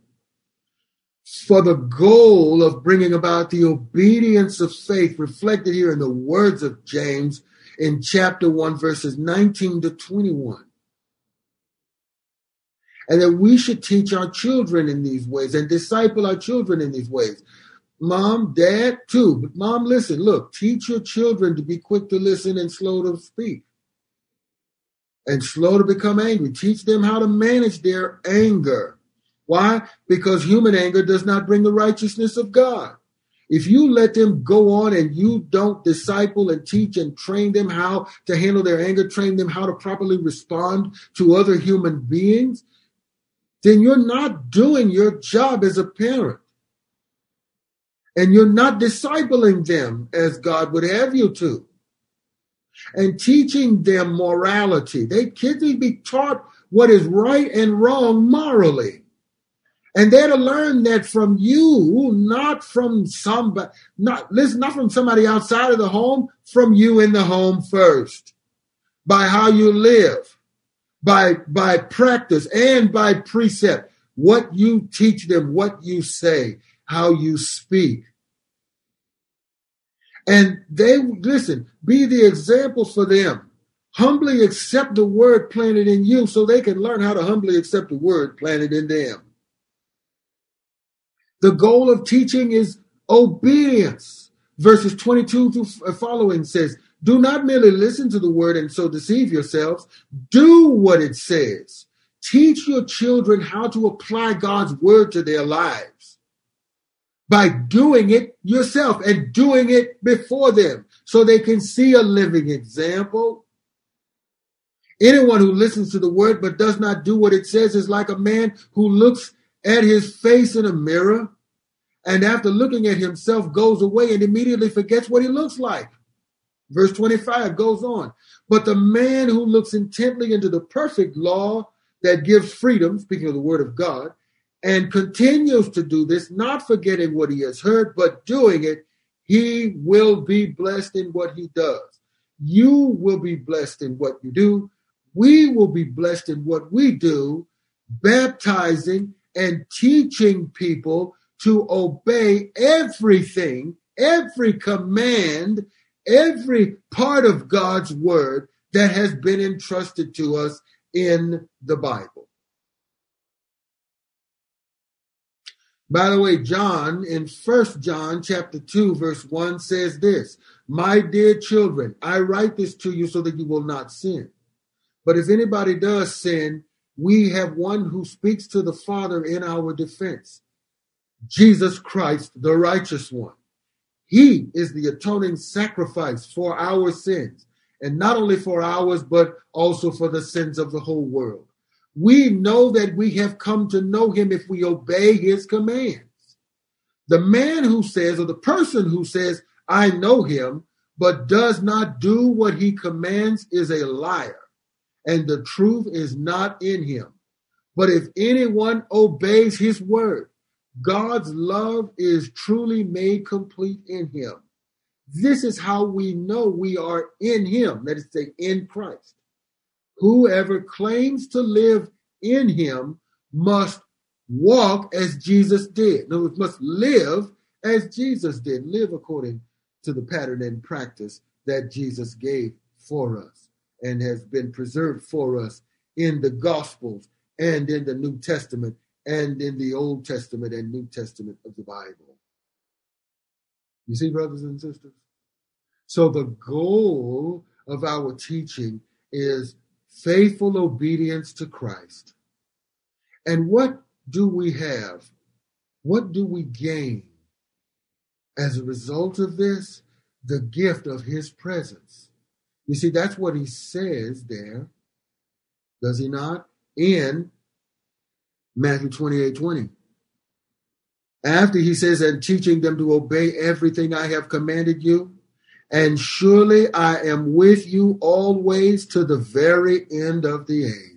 for the goal of bringing about the obedience of faith reflected here in the words of James in chapter 1, verses 19 to 21 and that we should teach our children in these ways and disciple our children in these ways. Mom, dad, too. But mom, listen, look, teach your children to be quick to listen and slow to speak and slow to become angry. Teach them how to manage their anger. Why? Because human anger does not bring the righteousness of God. If you let them go on and you don't disciple and teach and train them how to handle their anger, train them how to properly respond to other human beings, then you're not doing your job as a parent. And you're not discipling them as God would have you to. And teaching them morality. They kids need to be taught what is right and wrong morally. And they're to learn that from you, not from somebody, not listen, not from somebody outside of the home, from you in the home first. By how you live by by practice and by precept what you teach them what you say how you speak and they listen be the example for them humbly accept the word planted in you so they can learn how to humbly accept the word planted in them the goal of teaching is obedience verses 22 to uh, following says do not merely listen to the word and so deceive yourselves. Do what it says. Teach your children how to apply God's word to their lives by doing it yourself and doing it before them so they can see a living example. Anyone who listens to the word but does not do what it says is like a man who looks at his face in a mirror and after looking at himself goes away and immediately forgets what he looks like. Verse 25 goes on. But the man who looks intently into the perfect law that gives freedom, speaking of the word of God, and continues to do this, not forgetting what he has heard, but doing it, he will be blessed in what he does. You will be blessed in what you do. We will be blessed in what we do, baptizing and teaching people to obey everything, every command every part of God's word that has been entrusted to us in the Bible. By the way, John in First John chapter 2 verse 1 says this, "My dear children, I write this to you so that you will not sin. But if anybody does sin, we have one who speaks to the Father in our defense, Jesus Christ, the righteous one. He is the atoning sacrifice for our sins, and not only for ours, but also for the sins of the whole world. We know that we have come to know him if we obey his commands. The man who says, or the person who says, I know him, but does not do what he commands is a liar, and the truth is not in him. But if anyone obeys his word, God's love is truly made complete in him. This is how we know we are in him, that is to say, in Christ. Whoever claims to live in him must walk as Jesus did. No, it must live as Jesus did, live according to the pattern and practice that Jesus gave for us and has been preserved for us in the Gospels and in the New Testament and in the Old Testament and New Testament of the Bible. You see, brothers and sisters? So the goal of our teaching is faithful obedience to Christ. And what do we have? What do we gain as a result of this? The gift of his presence. You see, that's what he says there, does he not? In Matthew 28 20. After he says, and teaching them to obey everything I have commanded you, and surely I am with you always to the very end of the age.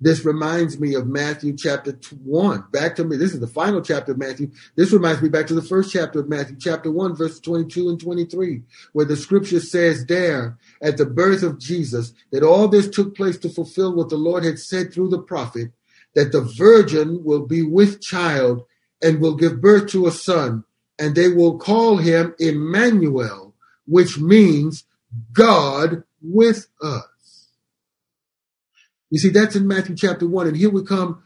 This reminds me of Matthew chapter 1. Back to me. This is the final chapter of Matthew. This reminds me back to the first chapter of Matthew, chapter 1, verse 22 and 23, where the scripture says there at the birth of Jesus that all this took place to fulfill what the Lord had said through the prophet, that the virgin will be with child and will give birth to a son, and they will call him Emmanuel, which means God with us. You see, that's in Matthew chapter 1. And here we come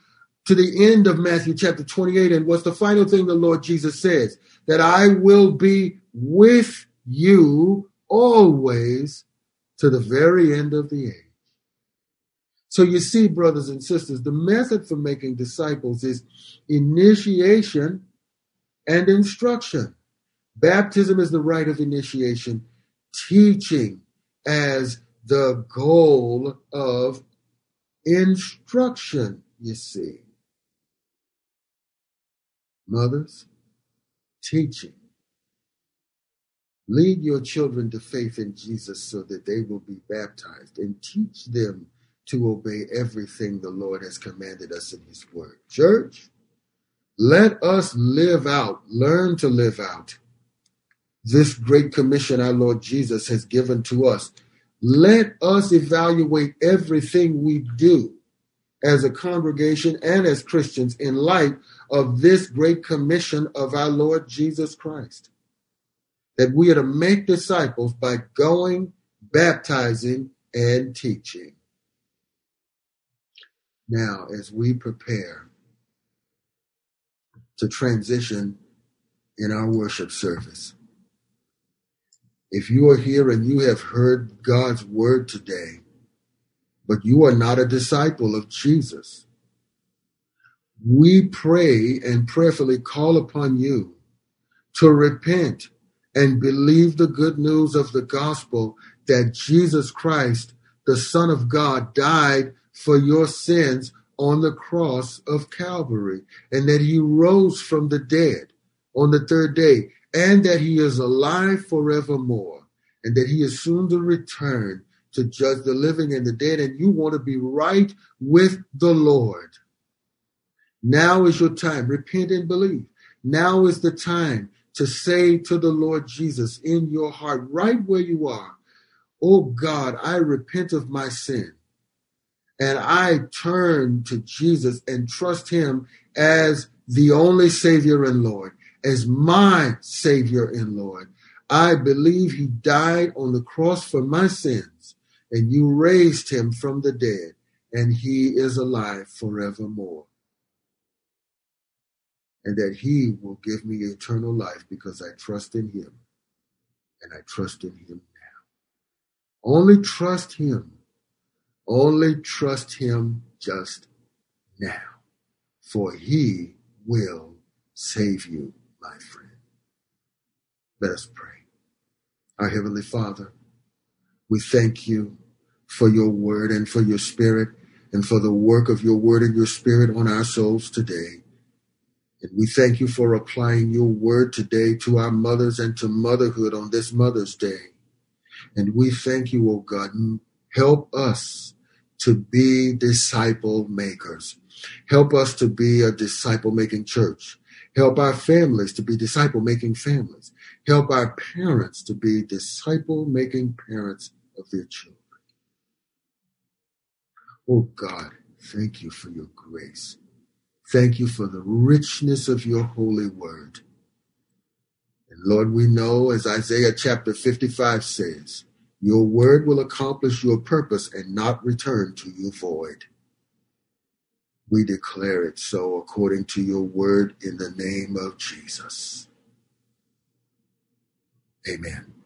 to the end of Matthew chapter 28. And what's the final thing the Lord Jesus says? That I will be with you always to the very end of the age. So you see, brothers and sisters, the method for making disciples is initiation and instruction. Baptism is the rite of initiation, teaching as the goal of instruction, you see. Mothers, teaching. Lead your children to faith in Jesus so that they will be baptized and teach them to obey everything the Lord has commanded us in His Word. Church, let us live out, learn to live out this great commission our Lord Jesus has given to us let us evaluate everything we do as a congregation and as Christians in light of this great commission of our Lord Jesus Christ. That we are to make disciples by going, baptizing, and teaching. Now, as we prepare to transition in our worship service, if you are here and you have heard God's word today, but you are not a disciple of Jesus, we pray and prayerfully call upon you to repent and believe the good news of the gospel that Jesus Christ, the Son of God, died for your sins on the cross of Calvary and that he rose from the dead on the third day and that he is alive forevermore, and that he is soon to return to judge the living and the dead, and you want to be right with the Lord. Now is your time. Repent and believe. Now is the time to say to the Lord Jesus in your heart, right where you are, Oh God, I repent of my sin. And I turn to Jesus and trust him as the only Savior and Lord as my Savior and Lord. I believe He died on the cross for my sins, and you raised Him from the dead, and He is alive forevermore. And that He will give me eternal life because I trust in Him, and I trust in Him now. Only trust Him. Only trust Him just now, for He will save you my friend. Let us pray. Our Heavenly Father, we thank you for your word and for your spirit and for the work of your word and your spirit on our souls today. And we thank you for applying your word today to our mothers and to motherhood on this Mother's Day. And we thank you, O oh God. Help us to be disciple makers. Help us to be a disciple making church. Help our families to be disciple making families. Help our parents to be disciple making parents of their children. Oh God, thank you for your grace. Thank you for the richness of your holy word. And Lord, we know, as Isaiah chapter 55 says, your word will accomplish your purpose and not return to you void. We declare it so according to your word in the name of Jesus. Amen.